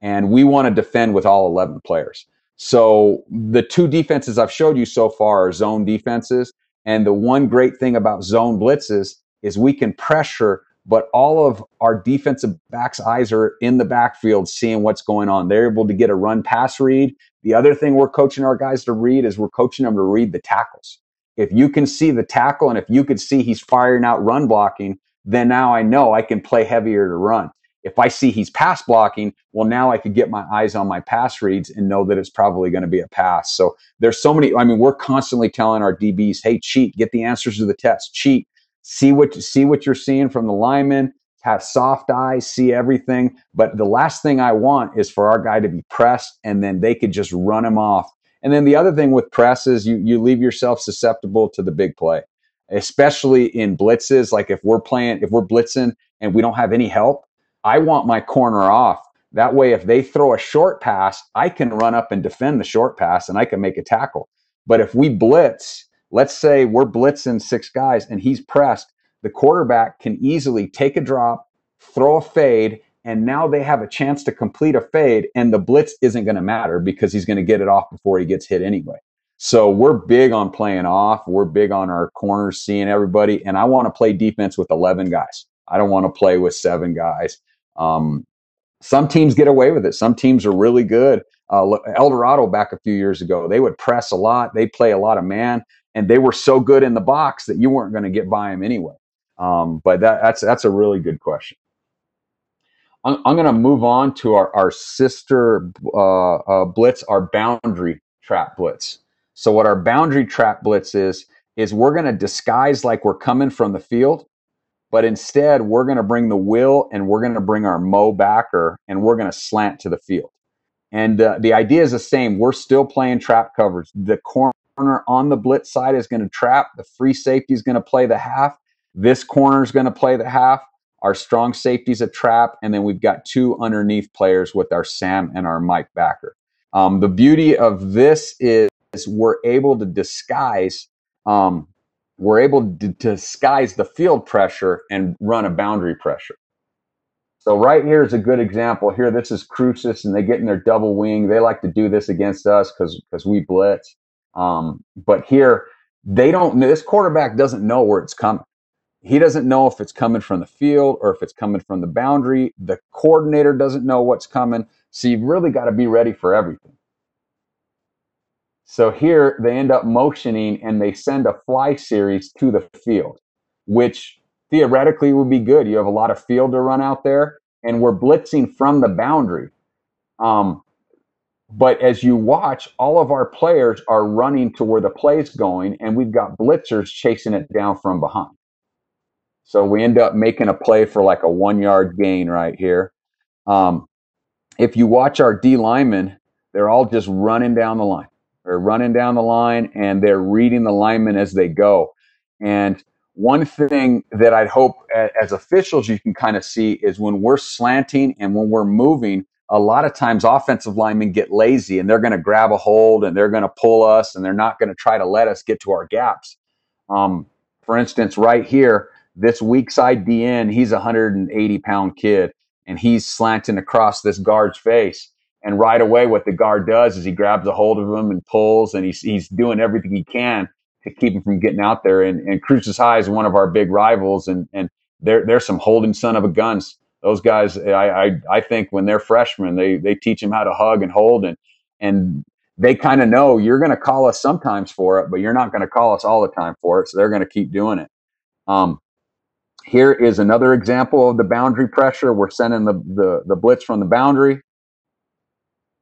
And we want to defend with all 11 players. So the two defenses I've showed you so far are zone defenses. And the one great thing about zone blitzes is we can pressure, but all of our defensive backs' eyes are in the backfield seeing what's going on. They're able to get a run pass read the other thing we're coaching our guys to read is we're coaching them to read the tackles. If you can see the tackle and if you can see he's firing out run blocking, then now I know I can play heavier to run. If I see he's pass blocking, well, now I could get my eyes on my pass reads and know that it's probably going to be a pass. So there's so many. I mean, we're constantly telling our DBs, "Hey, cheat, get the answers to the test, cheat, see what see what you're seeing from the linemen, have soft eyes, see everything. But the last thing I want is for our guy to be pressed and then they could just run him off. And then the other thing with press is you, you leave yourself susceptible to the big play, especially in blitzes. Like if we're playing, if we're blitzing and we don't have any help, I want my corner off. That way, if they throw a short pass, I can run up and defend the short pass and I can make a tackle. But if we blitz, let's say we're blitzing six guys and he's pressed, the quarterback can easily take a drop, throw a fade, and now they have a chance to complete a fade, and the blitz isn't going to matter because he's going to get it off before he gets hit anyway. So we're big on playing off. We're big on our corners, seeing everybody, and I want to play defense with 11 guys. I don't want to play with seven guys. Um, some teams get away with it. Some teams are really good. Uh, Eldorado back a few years ago, they would press a lot. They play a lot of man and they were so good in the box that you weren't going to get by them anyway. Um, but that, that's that's a really good question. I'm, I'm going to move on to our, our sister uh, uh, blitz, our boundary trap blitz. So what our boundary trap blitz is is we're going to disguise like we're coming from the field, but instead we're going to bring the will and we're going to bring our mo backer and we're going to slant to the field. And uh, the idea is the same. We're still playing trap coverage. The corner on the blitz side is going to trap. The free safety is going to play the half. This corner is going to play the half. Our strong safety is a trap. And then we've got two underneath players with our Sam and our Mike backer. Um, the beauty of this is we're able to disguise um, we're able to disguise the field pressure and run a boundary pressure. So right here is a good example. Here, this is Cruces, and they get in their double wing. They like to do this against us because because we blitz. Um, but here, they don't. This quarterback doesn't know where it's coming. He doesn't know if it's coming from the field or if it's coming from the boundary. The coordinator doesn't know what's coming. So you've really got to be ready for everything. So here they end up motioning and they send a fly series to the field, which theoretically would be good. You have a lot of field to run out there, and we're blitzing from the boundary. Um, but as you watch, all of our players are running to where the play's going, and we've got blitzers chasing it down from behind. So we end up making a play for like a one yard gain right here. Um, if you watch our D linemen, they're all just running down the line. They're running down the line and they're reading the linemen as they go. And one thing that I'd hope as officials you can kind of see is when we're slanting and when we're moving, a lot of times offensive linemen get lazy and they're going to grab a hold and they're going to pull us and they're not going to try to let us get to our gaps. Um, for instance, right here, this weak side D end, he's a 180 pound kid and he's slanting across this guard's face. And right away, what the guard does is he grabs a hold of him and pulls, and he's he's doing everything he can to keep him from getting out there. And, and High is one of our big rivals, and and they're they're some holding son of a guns. Those guys, I I, I think when they're freshmen, they they teach them how to hug and hold, and and they kind of know you're going to call us sometimes for it, but you're not going to call us all the time for it. So they're going to keep doing it. Um, here is another example of the boundary pressure. We're sending the, the, the blitz from the boundary.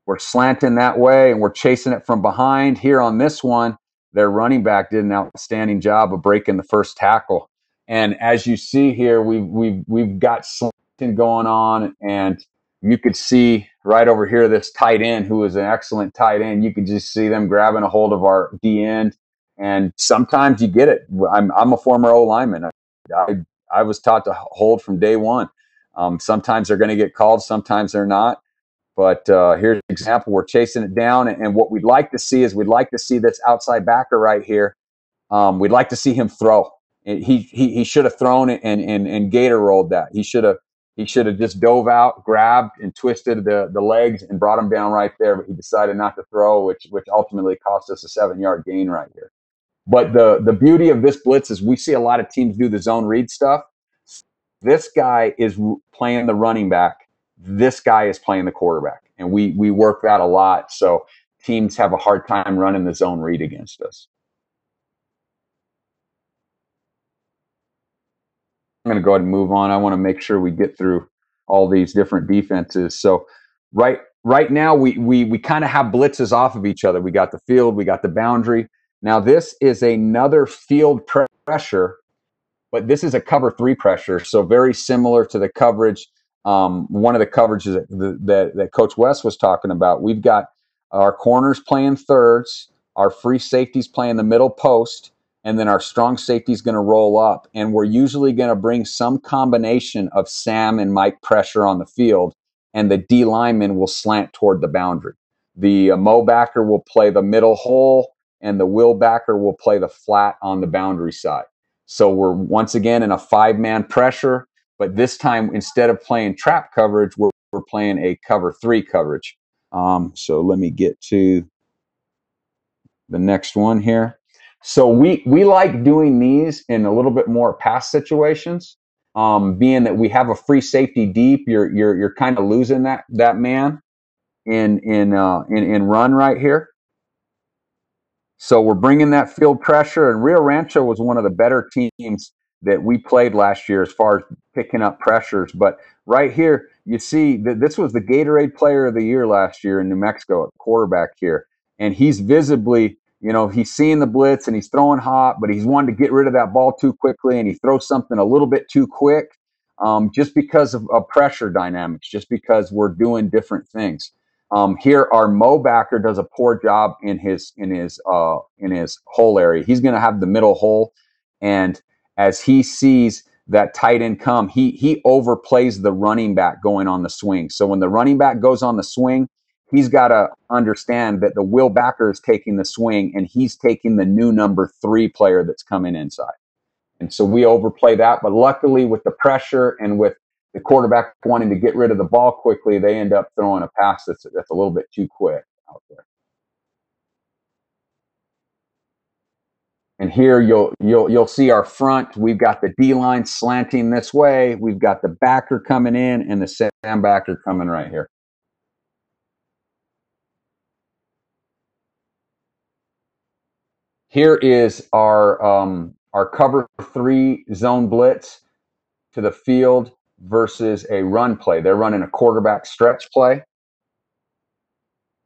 We're slanting that way and we're chasing it from behind. Here on this one, their running back did an outstanding job of breaking the first tackle. And as you see here, we've we've we've got slanting going on, and you could see right over here this tight end who is an excellent tight end. You could just see them grabbing a hold of our D end, and sometimes you get it. I'm I'm a former O lineman. I, I, I was taught to hold from day one. Um, sometimes they're going to get called, sometimes they're not. But uh, here's an example. We're chasing it down. And what we'd like to see is we'd like to see this outside backer right here. Um, we'd like to see him throw. He, he, he should have thrown it and, and, and gator rolled that. He should have he should have just dove out, grabbed and twisted the, the legs and brought him down right there. But he decided not to throw, which which ultimately cost us a seven yard gain right here. But the the beauty of this blitz is we see a lot of teams do the zone read stuff. This guy is playing the running back this guy is playing the quarterback, and we we work that a lot. So teams have a hard time running the zone read against us. I'm going to go ahead and move on. I want to make sure we get through all these different defenses. So right right now we we we kind of have blitzes off of each other. We got the field, we got the boundary. Now this is another field pressure, but this is a cover three pressure, so very similar to the coverage um, one of the coverages that, that, that Coach West was talking about. We've got our corners playing thirds, our free safeties playing the middle post, and then our strong safety is going to roll up. And we're usually going to bring some combination of Sam and Mike pressure on the field, and the D lineman will slant toward the boundary. The uh, Mo backer will play the middle hole, and the Will backer will play the flat on the boundary side. So we're once again in a five man pressure. But this time, instead of playing trap coverage, we're, we're playing a cover three coverage. Um, so let me get to the next one here. So we we like doing these in a little bit more pass situations. Um, being that we have a free safety deep, you're you're you're kind of losing that that man in in uh, in in run right here. So we're bringing that field pressure, and Rio Rancho was one of the better teams that we played last year as far as picking up pressures. But right here, you see that this was the Gatorade Player of the Year last year in New Mexico, quarterback here, and he's visibly, you know, he's seeing the blitz and he's throwing hot, but he's wanting to get rid of that ball too quickly, and he throws something a little bit too quick, um, just because of, of pressure dynamics, just because we're doing different things. Um, here, our Mo backer does a poor job in his in his uh, in his hole area. He's going to have the middle hole, and as he sees that tight end come, he he overplays the running back going on the swing. So when the running back goes on the swing, he's got to understand that the will backer is taking the swing, and he's taking the new number three player that's coming inside. And so we overplay that, but luckily with the pressure and with the quarterback wanting to get rid of the ball quickly, they end up throwing a pass that's that's a little bit too quick out there. And here you'll you'll you'll see our front. We've got the D line slanting this way. We've got the backer coming in and the Sam backer coming right here. Here is our um, our cover three zone blitz to the field versus a run play. They're running a quarterback stretch play.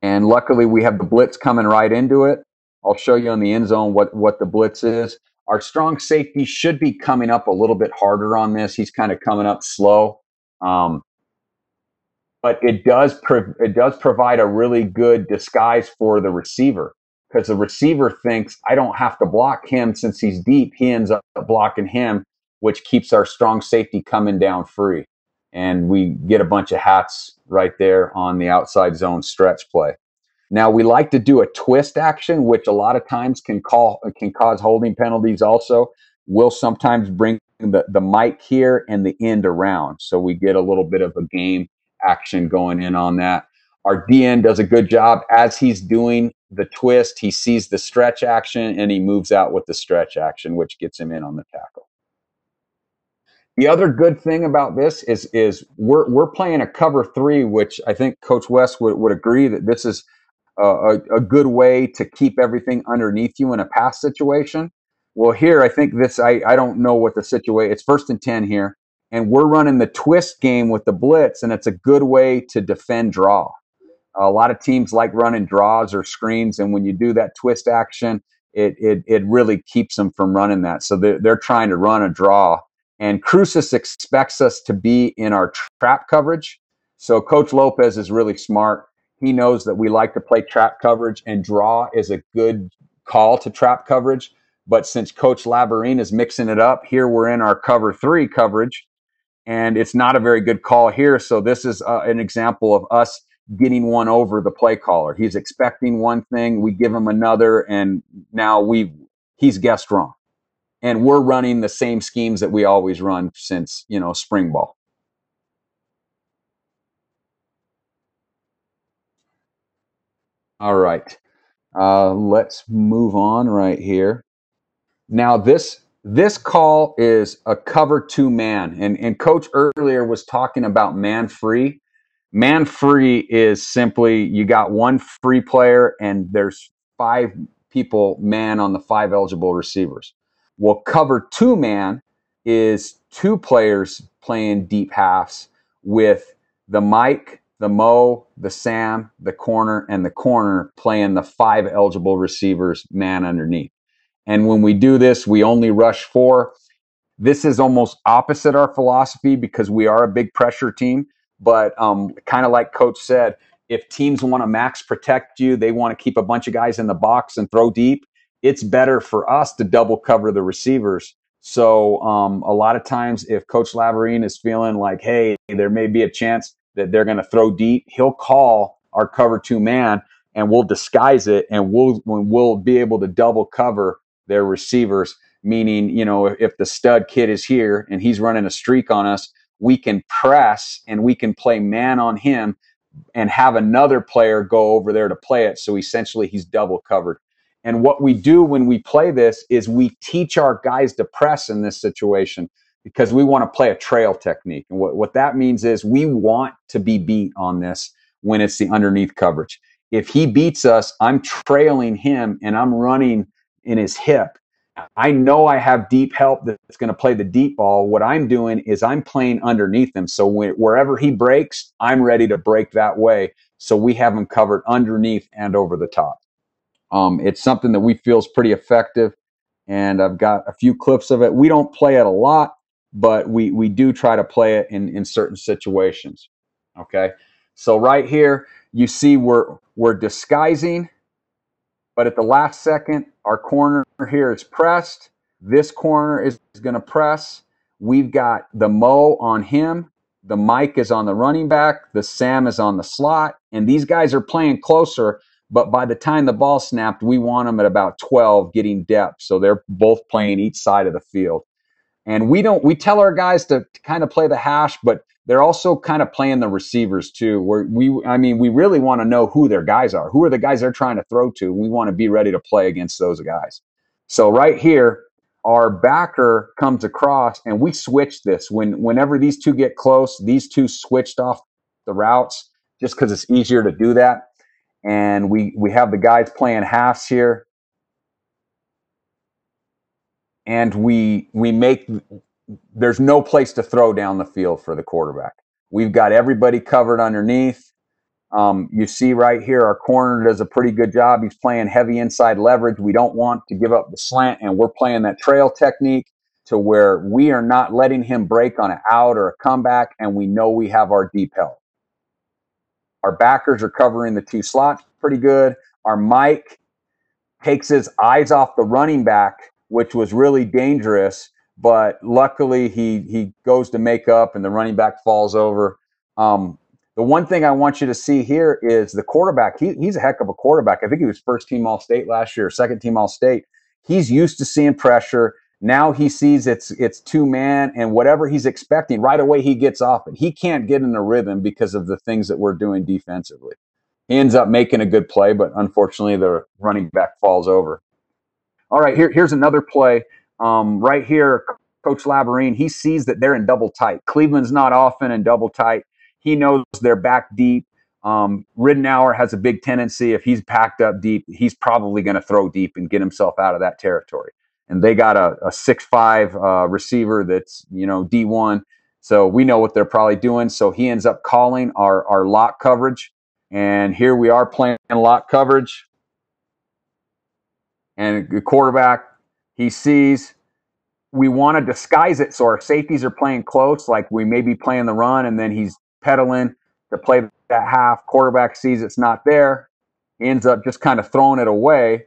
And luckily, we have the blitz coming right into it. I'll show you on the end zone what, what the blitz is. Our strong safety should be coming up a little bit harder on this. He's kind of coming up slow. Um, but it does pro- it does provide a really good disguise for the receiver because the receiver thinks I don't have to block him since he's deep. He ends up blocking him, which keeps our strong safety coming down free. And we get a bunch of hats right there on the outside zone stretch play. Now we like to do a twist action, which a lot of times can call can cause holding penalties. Also, we'll sometimes bring the the Mike here and the end around, so we get a little bit of a game action going in on that. Our D end does a good job as he's doing the twist. He sees the stretch action and he moves out with the stretch action, which gets him in on the tackle. The other good thing about this is is we're we're playing a cover three, which I think Coach West would, would agree that this is a, a good way to keep everything underneath you in a pass situation. Well, here I think this I, I don't know what the situation. It's first and ten here, and we're running the twist game with the blitz, and it's a good way to defend draw. A lot of teams like running draws or screens, and when you do that twist action, it it, it really keeps them from running that. So they're, they're trying to run a draw and Cruces expects us to be in our trap coverage. So Coach Lopez is really smart. He knows that we like to play trap coverage, and draw is a good call to trap coverage. But since Coach Labarine is mixing it up, here we're in our cover three coverage, and it's not a very good call here. So this is uh, an example of us getting one over the play caller. He's expecting one thing, we give him another, and now we he's guessed wrong and we're running the same schemes that we always run since you know spring ball all right. Uh, let's move on right here. Now this this call is a cover two man and and coach earlier was talking about man free. Man free is simply you got one free player and there's five people man on the five eligible receivers. Well, cover two man is two players playing deep halves with the Mike, the Mo, the Sam, the corner, and the corner playing the five eligible receivers man underneath. And when we do this, we only rush four. This is almost opposite our philosophy because we are a big pressure team. But um, kind of like Coach said, if teams want to max protect you, they want to keep a bunch of guys in the box and throw deep it's better for us to double cover the receivers. So um, a lot of times, if Coach Labarine is feeling like, hey, there may be a chance that they're going to throw deep, he'll call our cover two man, and we'll disguise it, and we'll we'll be able to double cover their receivers. Meaning, you know, if the stud kid is here and he's running a streak on us, we can press and we can play man on him and have another player go over there to play it. So essentially, he's double covered. And what we do when we play this is we teach our guys to press in this situation because we want to play a trail technique. And what, what that means is we want to be beat on this when it's the underneath coverage. If he beats us, I'm trailing him and I'm running in his hip. I know I have deep help that's going to play the deep ball. What I'm doing is I'm playing underneath him. So when, wherever he breaks, I'm ready to break that way. So we have him covered underneath and over the top. Um, it's something that we feel is pretty effective, and I've got a few clips of it. We don't play it a lot, but we we do try to play it in in certain situations. Okay, so right here you see we're we're disguising, but at the last second, our corner here is pressed. This corner is, is going to press. We've got the Mo on him. The Mike is on the running back. The Sam is on the slot. And these guys are playing closer but by the time the ball snapped, we want them at about 12 getting depth. So they're both playing each side of the field. And we don't, we tell our guys to, to kind of play the hash, but they're also kind of playing the receivers too. Where we, I mean, we really want to know who their guys are. Who are the guys they're trying to throw to? We want to be ready to play against those guys. So right here, our backer comes across and we switch this when whenever these two get close these two switched off the routes just because it's easier to do that and we we have the guys playing halves here and we we make there's no place to throw down the field for the quarterback. We've got everybody covered underneath. Um, you see right here our corner does a pretty good job. He's playing heavy inside leverage. We don't want to give up the slant and we're playing that trail technique to where we are not letting him break on an out or a comeback and we know we have our deep help. Our backers are covering the two slots pretty good. Our Mike takes his eyes off the running back, which was really dangerous. But luckily, he he goes to make up, and the running back falls over. Um, the one thing I want you to see here is the quarterback. He, he's a heck of a quarterback. I think he was first team All State last year, second team All State. He's used to seeing pressure. Now he sees it's it's two man and whatever he's expecting right away he gets off it. He can't get in a rhythm because of the things that we're doing defensively. He ends up making a good play, but unfortunately the running back falls over. All right, here, here's another play. Um, right here, Coach Labarine, he sees that they're in double tight. Cleveland's not often in double tight. He knows they're back deep. Um, has a big tendency, if he's packed up deep, he's probably going to throw deep and get himself out of that territory and they got a, a six five uh, receiver that's you know D one. So we know what they're probably doing. So he ends up calling our our lock coverage, and here we are playing lock coverage. And the quarterback, he sees we want to disguise it so our safeties are playing close, like we may be playing the run, and then he's pedaling to play that half. Quarterback sees it's not there, he ends up just kind of throwing it away.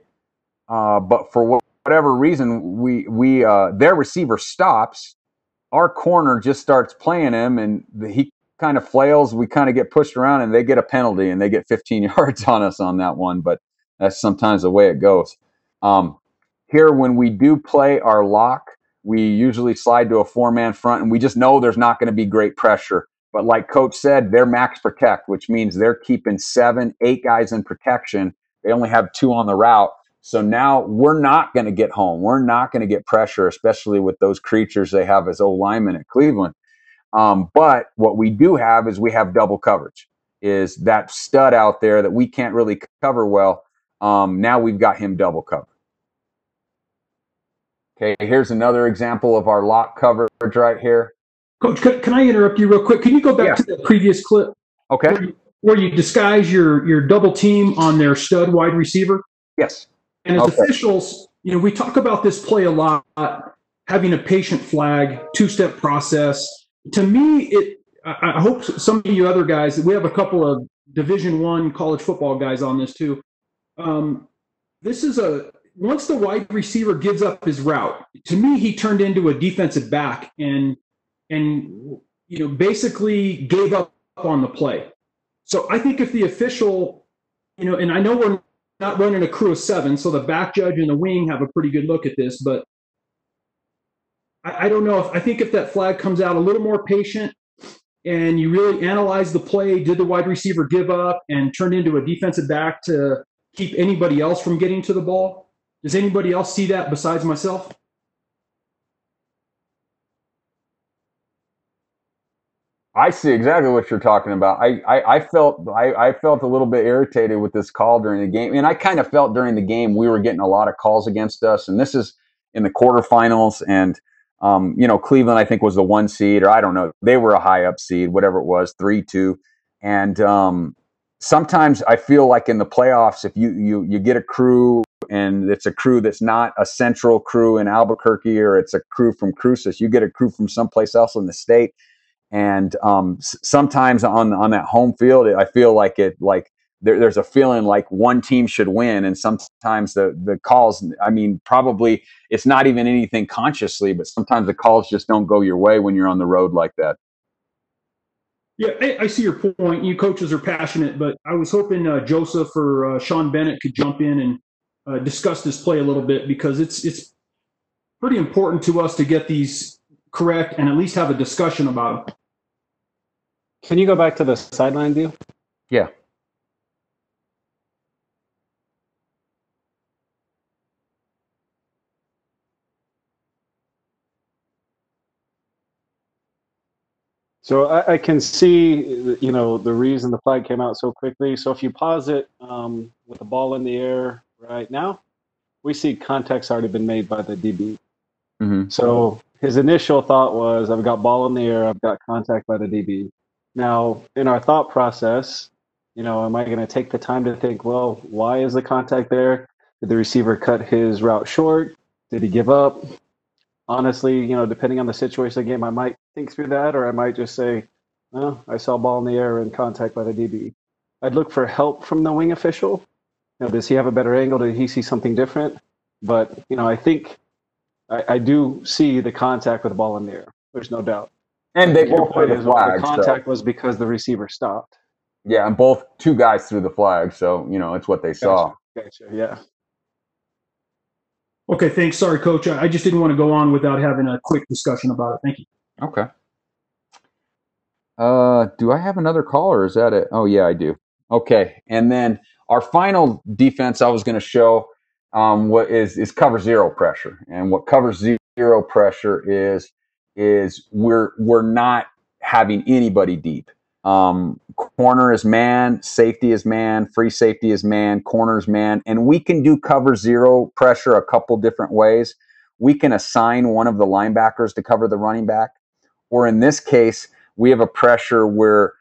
Uh, but for whatever reason, we we uh, their receiver stops. Our corner just starts playing him, and he kind of flails. We kind of get pushed around, and they get a penalty, and they get 15 yards on us on that one. But that's sometimes the way it goes. Um, here, when we do play our lock, we usually slide to a four-man front, and we just know there's not going to be great pressure. But like Coach said, they're max protect, which means they're keeping seven, eight guys in protection. They only have two on the route so now we're not going to get home. We're not going to get pressure, especially with those creatures they have as O linemen at Cleveland. Um, but what we do have is we have double coverage. Is that stud out there that we can't really cover well? Um, now we've got him double covered. Okay, here's another example of our lock coverage right here. Coach, can, can I interrupt you real quick? Can you go back yeah. to the previous clip? Okay. Where you, where you disguise your your double team on their stud wide receiver? Yes. And as okay. officials, you know, we talk about this play a lot, having a patient flag, two step process. To me, it. I hope some of you other guys. We have a couple of Division One college football guys on this too. Um, this is a once the wide receiver gives up his route. To me, he turned into a defensive back and and you know basically gave up on the play. So I think if the official, you know, and I know we're not running a crew of seven, so the back judge and the wing have a pretty good look at this. But I, I don't know if I think if that flag comes out a little more patient and you really analyze the play, did the wide receiver give up and turn into a defensive back to keep anybody else from getting to the ball? Does anybody else see that besides myself? I see exactly what you're talking about. I, I, I felt I, I felt a little bit irritated with this call during the game, and I kind of felt during the game we were getting a lot of calls against us, and this is in the quarterfinals, and um, you know Cleveland I think was the one seed, or I don't know, they were a high up seed, whatever it was, three two, and um, sometimes I feel like in the playoffs, if you you you get a crew and it's a crew that's not a central crew in Albuquerque or it's a crew from Cruces, you get a crew from someplace else in the state and um, s- sometimes on on that home field, I feel like it like there, there's a feeling like one team should win, and sometimes the the calls. I mean, probably it's not even anything consciously, but sometimes the calls just don't go your way when you're on the road like that. Yeah, I, I see your point. You coaches are passionate, but I was hoping uh, Joseph or uh, Sean Bennett could jump in and uh, discuss this play a little bit because it's it's pretty important to us to get these correct and at least have a discussion about them. Can you go back to the sideline view? Yeah. So I, I can see, you know, the reason the flag came out so quickly. So if you pause it um, with the ball in the air right now, we see contact's already been made by the DB. Mhm. So his initial thought was, I've got ball in the air, I've got contact by the DB. Now, in our thought process, you know, am I going to take the time to think, well, why is the contact there? Did the receiver cut his route short? Did he give up? Honestly, you know, depending on the situation of the game, I might think through that, or I might just say, well, I saw ball in the air and contact by the DB. I'd look for help from the wing official. You know, does he have a better angle? Did he see something different? But, you know, I think I, I do see the contact with the ball in the air. There's no doubt. And they Your both threw point the is, well, flag. the so- contact was because the receiver stopped. yeah, and both two guys threw the flag, so you know it's what they saw. Gotcha. Yeah. Okay, thanks. Sorry, Coach. I I just didn't want to go on without having a quick discussion about it. Thank you. Okay. Uh, do I have another call or is that it? Oh yeah, I do. Okay, and then our final defense I was going to show um, what is is cover zero pressure, and what cover zero pressure is is we're we're not having anybody deep. Um, corner is man, safety is man, free safety is man, corner is man, and we can do cover zero pressure a couple different ways. We can assign one of the linebackers to cover the running back, or in this case, we have a pressure where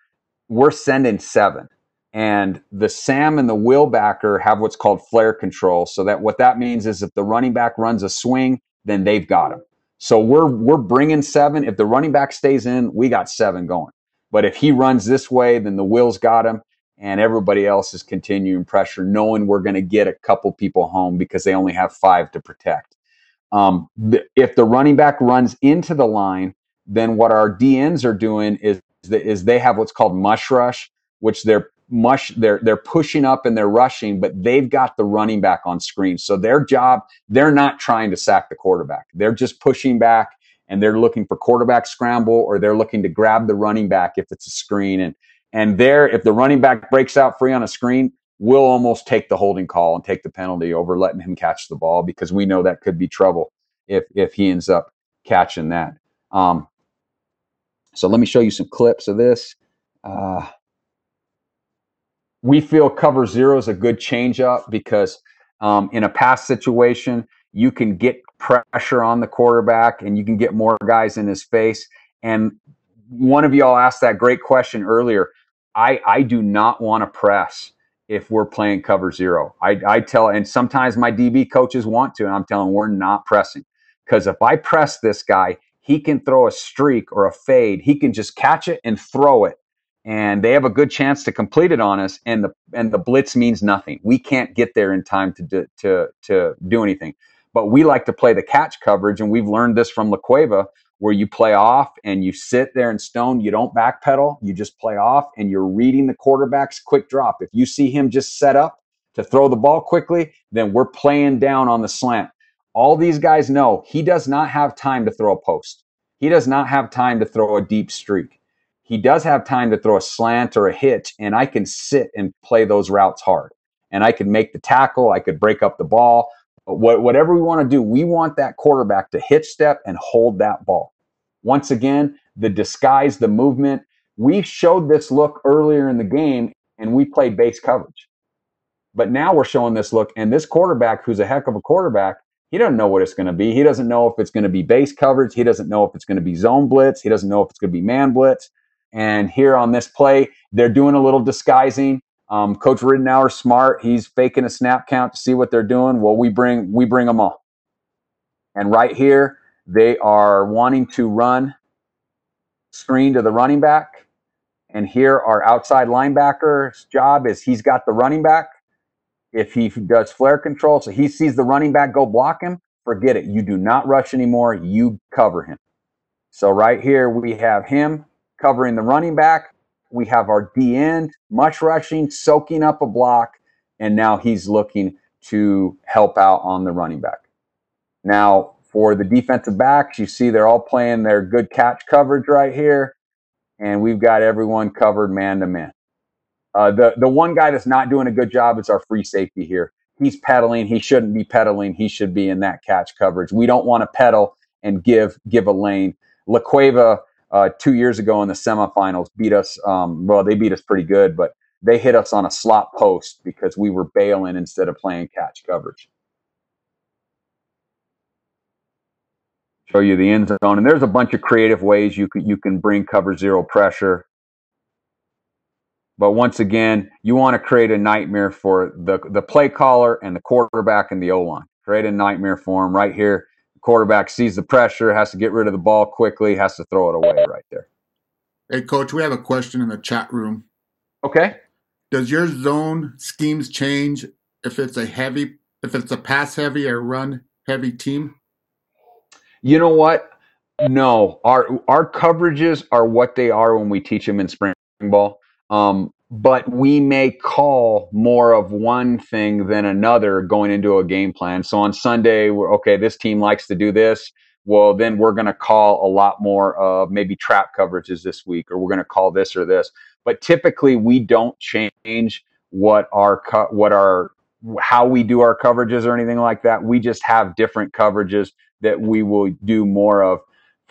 we're sending seven. And the Sam and the Will backer have what's called flare control. So that what that means is if the running back runs a swing, then they've got him. So we're we're bringing seven. If the running back stays in, we got seven going. But if he runs this way, then the Will's got him, and everybody else is continuing pressure, knowing we're going to get a couple people home because they only have five to protect. Um, th- if the running back runs into the line, then what our D ends are doing is is they have what's called mush rush, which they're mush they're they're pushing up and they're rushing, but they've got the running back on screen. So their job, they're not trying to sack the quarterback. They're just pushing back and they're looking for quarterback scramble or they're looking to grab the running back if it's a screen and and there if the running back breaks out free on a screen, we'll almost take the holding call and take the penalty over letting him catch the ball because we know that could be trouble if if he ends up catching that. Um, so let me show you some clips of this. Uh, we feel cover zero is a good change up because um, in a pass situation, you can get pressure on the quarterback and you can get more guys in his face. And one of y'all asked that great question earlier. I, I do not want to press if we're playing cover zero. I, I tell, and sometimes my DB coaches want to, and I'm telling we're not pressing. Because if I press this guy, he can throw a streak or a fade. He can just catch it and throw it. And they have a good chance to complete it on us. And the and the blitz means nothing. We can't get there in time to do, to to do anything. But we like to play the catch coverage, and we've learned this from La Cueva, where you play off and you sit there in stone. You don't backpedal. You just play off, and you're reading the quarterback's quick drop. If you see him just set up to throw the ball quickly, then we're playing down on the slant all these guys know he does not have time to throw a post. He does not have time to throw a deep streak. He does have time to throw a slant or a hitch, and I can sit and play those routes hard. And I can make the tackle, I could break up the ball. What, whatever we want to do, we want that quarterback to hitch step and hold that ball. Once again, the disguise, the movement, we showed this look earlier in the game and we played base coverage. But now we're showing this look, and this quarterback, who's a heck of a quarterback, he doesn't know what it's going to be. He doesn't know if it's going to be base coverage. He doesn't know if it's going to be zone blitz. He doesn't know if it's going to be man blitz. And here on this play, they're doing a little disguising. Um, Coach Ridenour smart. He's faking a snap count to see what they're doing. Well, we bring we bring them all. And right here, they are wanting to run screen to the running back. And here, our outside linebacker's job is he's got the running back. If he does flare control, so he sees the running back go block him, forget it. You do not rush anymore. You cover him. So right here, we have him covering the running back. We have our D end, mush rushing, soaking up a block, and now he's looking to help out on the running back. Now, for the defensive backs, you see they're all playing their good catch coverage right here, and we've got everyone covered man to man. Uh, the the one guy that's not doing a good job is our free safety here. He's pedaling. He shouldn't be pedaling. He should be in that catch coverage. We don't want to pedal and give give a lane. La Cueva uh, two years ago in the semifinals beat us. Um, well, they beat us pretty good, but they hit us on a slot post because we were bailing instead of playing catch coverage. Show you the end zone, and there's a bunch of creative ways you can you can bring cover zero pressure. But once again, you want to create a nightmare for the, the play caller and the quarterback and the O line. Create a nightmare for them right here. The quarterback sees the pressure, has to get rid of the ball quickly, has to throw it away right there. Hey, coach, we have a question in the chat room. Okay. Does your zone schemes change if it's a heavy, if it's a pass heavy or run heavy team? You know what? No, our our coverages are what they are when we teach them in spring ball. Um, but we may call more of one thing than another going into a game plan. So on Sunday, we're okay. This team likes to do this. Well, then we're going to call a lot more of maybe trap coverages this week, or we're going to call this or this. But typically, we don't change what our co- what our how we do our coverages or anything like that. We just have different coverages that we will do more of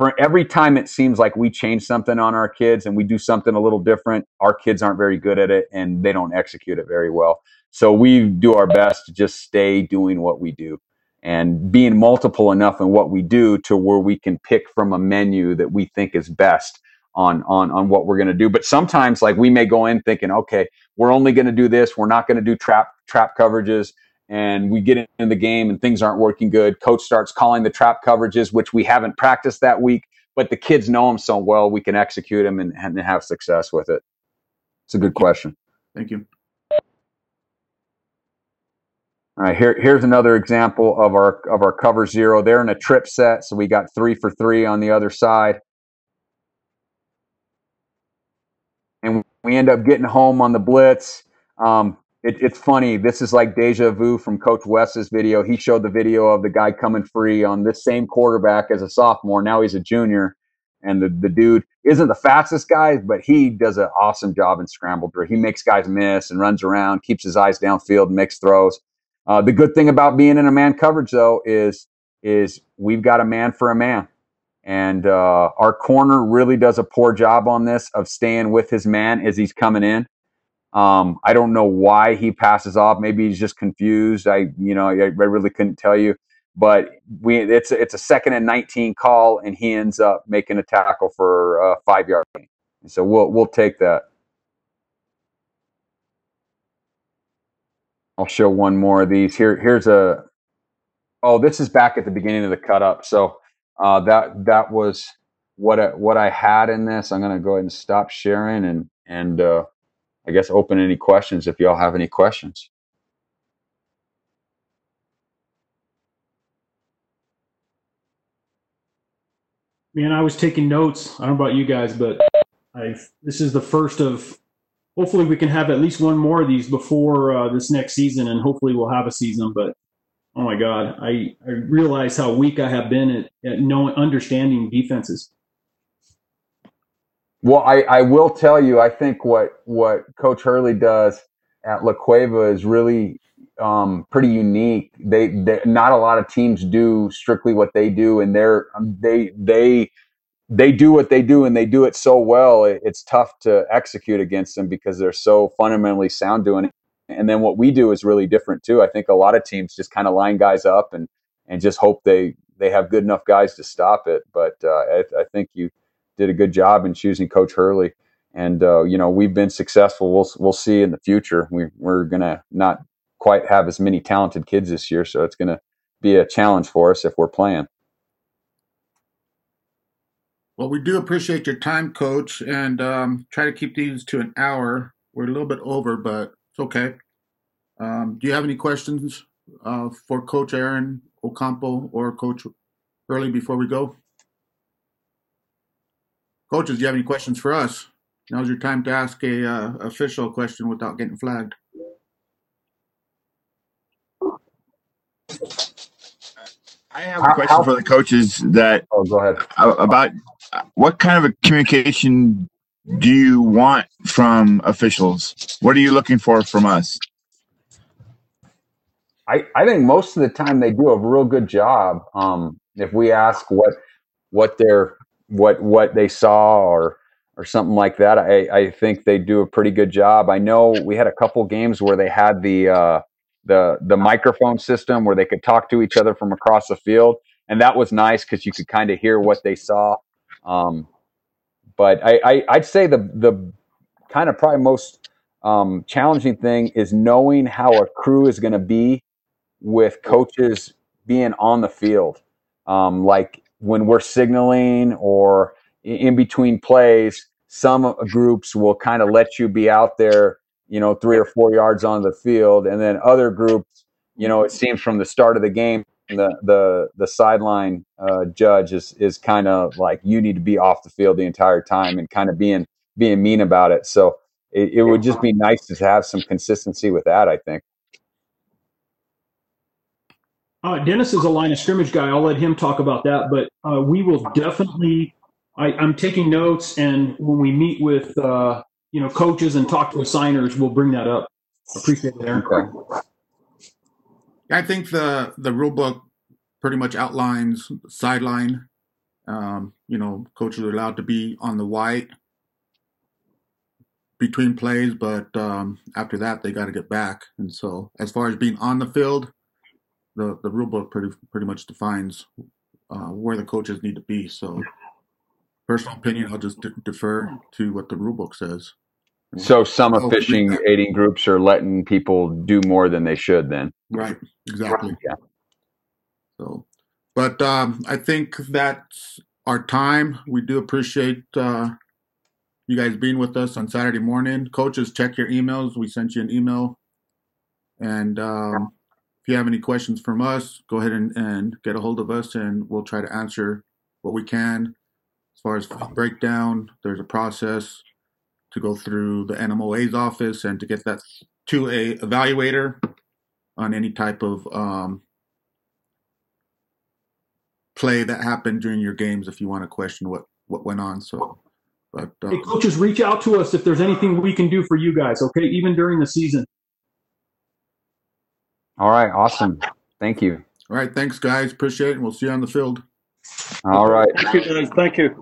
for every time it seems like we change something on our kids and we do something a little different, our kids aren't very good at it and they don't execute it very well. So we do our best to just stay doing what we do and being multiple enough in what we do to where we can pick from a menu that we think is best on on on what we're going to do. But sometimes like we may go in thinking okay we're only going to do this. We're not going to do trap trap coverages and we get in the game and things aren't working good. Coach starts calling the trap coverages, which we haven't practiced that week, but the kids know them so well we can execute them and, and have success with it. It's a good question. Thank you. All right, here, here's another example of our of our cover zero. They're in a trip set, so we got three for three on the other side. And we end up getting home on the blitz. Um, it, it's funny. This is like deja vu from Coach West's video. He showed the video of the guy coming free on this same quarterback as a sophomore. Now he's a junior, and the, the dude isn't the fastest guy, but he does an awesome job in scramble drill. He makes guys miss and runs around, keeps his eyes downfield, makes throws. Uh, the good thing about being in a man coverage though is is we've got a man for a man, and uh, our corner really does a poor job on this of staying with his man as he's coming in. Um, I don't know why he passes off. Maybe he's just confused. I, you know, I, really couldn't tell you. But we, it's it's a second and 19 call, and he ends up making a tackle for a five yard gain. So we'll we'll take that. I'll show one more of these. Here here's a. Oh, this is back at the beginning of the cut up. So uh, that that was what I, what I had in this. I'm going to go ahead and stop sharing and and uh, I guess open any questions if y'all have any questions. Man, I was taking notes. I don't know about you guys, but I this is the first of. Hopefully, we can have at least one more of these before uh, this next season, and hopefully, we'll have a season. But oh my God, I I realize how weak I have been at, at knowing understanding defenses. Well, I, I will tell you, I think what what Coach Hurley does at La Cueva is really um, pretty unique. They, they not a lot of teams do strictly what they do, and they're um, they they they do what they do and they do it so well. It, it's tough to execute against them because they're so fundamentally sound doing it. And then what we do is really different too. I think a lot of teams just kind of line guys up and and just hope they they have good enough guys to stop it. But uh, I, I think you did a good job in choosing Coach Hurley and uh, you know we've been successful. We'll we'll see in the future. We we're gonna not quite have as many talented kids this year, so it's gonna be a challenge for us if we're playing. Well, we do appreciate your time, Coach, and um, try to keep these to an hour. We're a little bit over, but it's okay. Um, do you have any questions uh, for Coach Aaron Ocampo or Coach Hurley before we go? Coaches, do you have any questions for us? Now's your time to ask a uh, official question without getting flagged. I have a How- question how- for the coaches that Oh, go ahead. uh, about uh, what kind of a communication do you want from officials? What are you looking for from us? I, I think most of the time they do a real good job. Um, if we ask what what their what what they saw or or something like that, I, I think they do a pretty good job. I know we had a couple games where they had the uh, the the microphone system where they could talk to each other from across the field, and that was nice because you could kind of hear what they saw. Um, but I, I I'd say the the kind of probably most um, challenging thing is knowing how a crew is going to be with coaches being on the field. Um, like when we're signaling or in between plays, some groups will kind of let you be out there, you know, three or four yards on the field, and then other groups, you know, it seems from the start of the game, the the the sideline uh, judge is is kind of like you need to be off the field the entire time and kind of being being mean about it. So it, it would just be nice to have some consistency with that. I think. Uh, Dennis is a line of scrimmage guy. I'll let him talk about that, but uh, we will definitely. I, I'm taking notes, and when we meet with uh, you know coaches and talk to the signers, we'll bring that up. Appreciate it, Aaron. I think the the rule book pretty much outlines sideline. Um, you know, coaches are allowed to be on the white between plays, but um, after that they got to get back. And so, as far as being on the field, the the rule book pretty pretty much defines uh, where the coaches need to be. So, personal opinion, I'll just de- defer to what the rule book says. So some fishing aiding groups are letting people do more than they should. Then. Right, exactly. Yeah. So, but um, I think that's our time. We do appreciate uh, you guys being with us on Saturday morning. Coaches, check your emails. We sent you an email. And um, you have any questions from us, go ahead and, and get a hold of us and we'll try to answer what we can. As far as breakdown, there's a process to go through the NMOA's office and to get that to a evaluator on any type of um, play that happened during your games if you want to question what what went on so but uh, Hey, coaches, reach out to us if there's anything we can do for you guys. Okay, even during the season. All right. Awesome. Thank you. all right thanks guys appreciate it and we'll see you on the field All right. Thank you, guys. Thank you.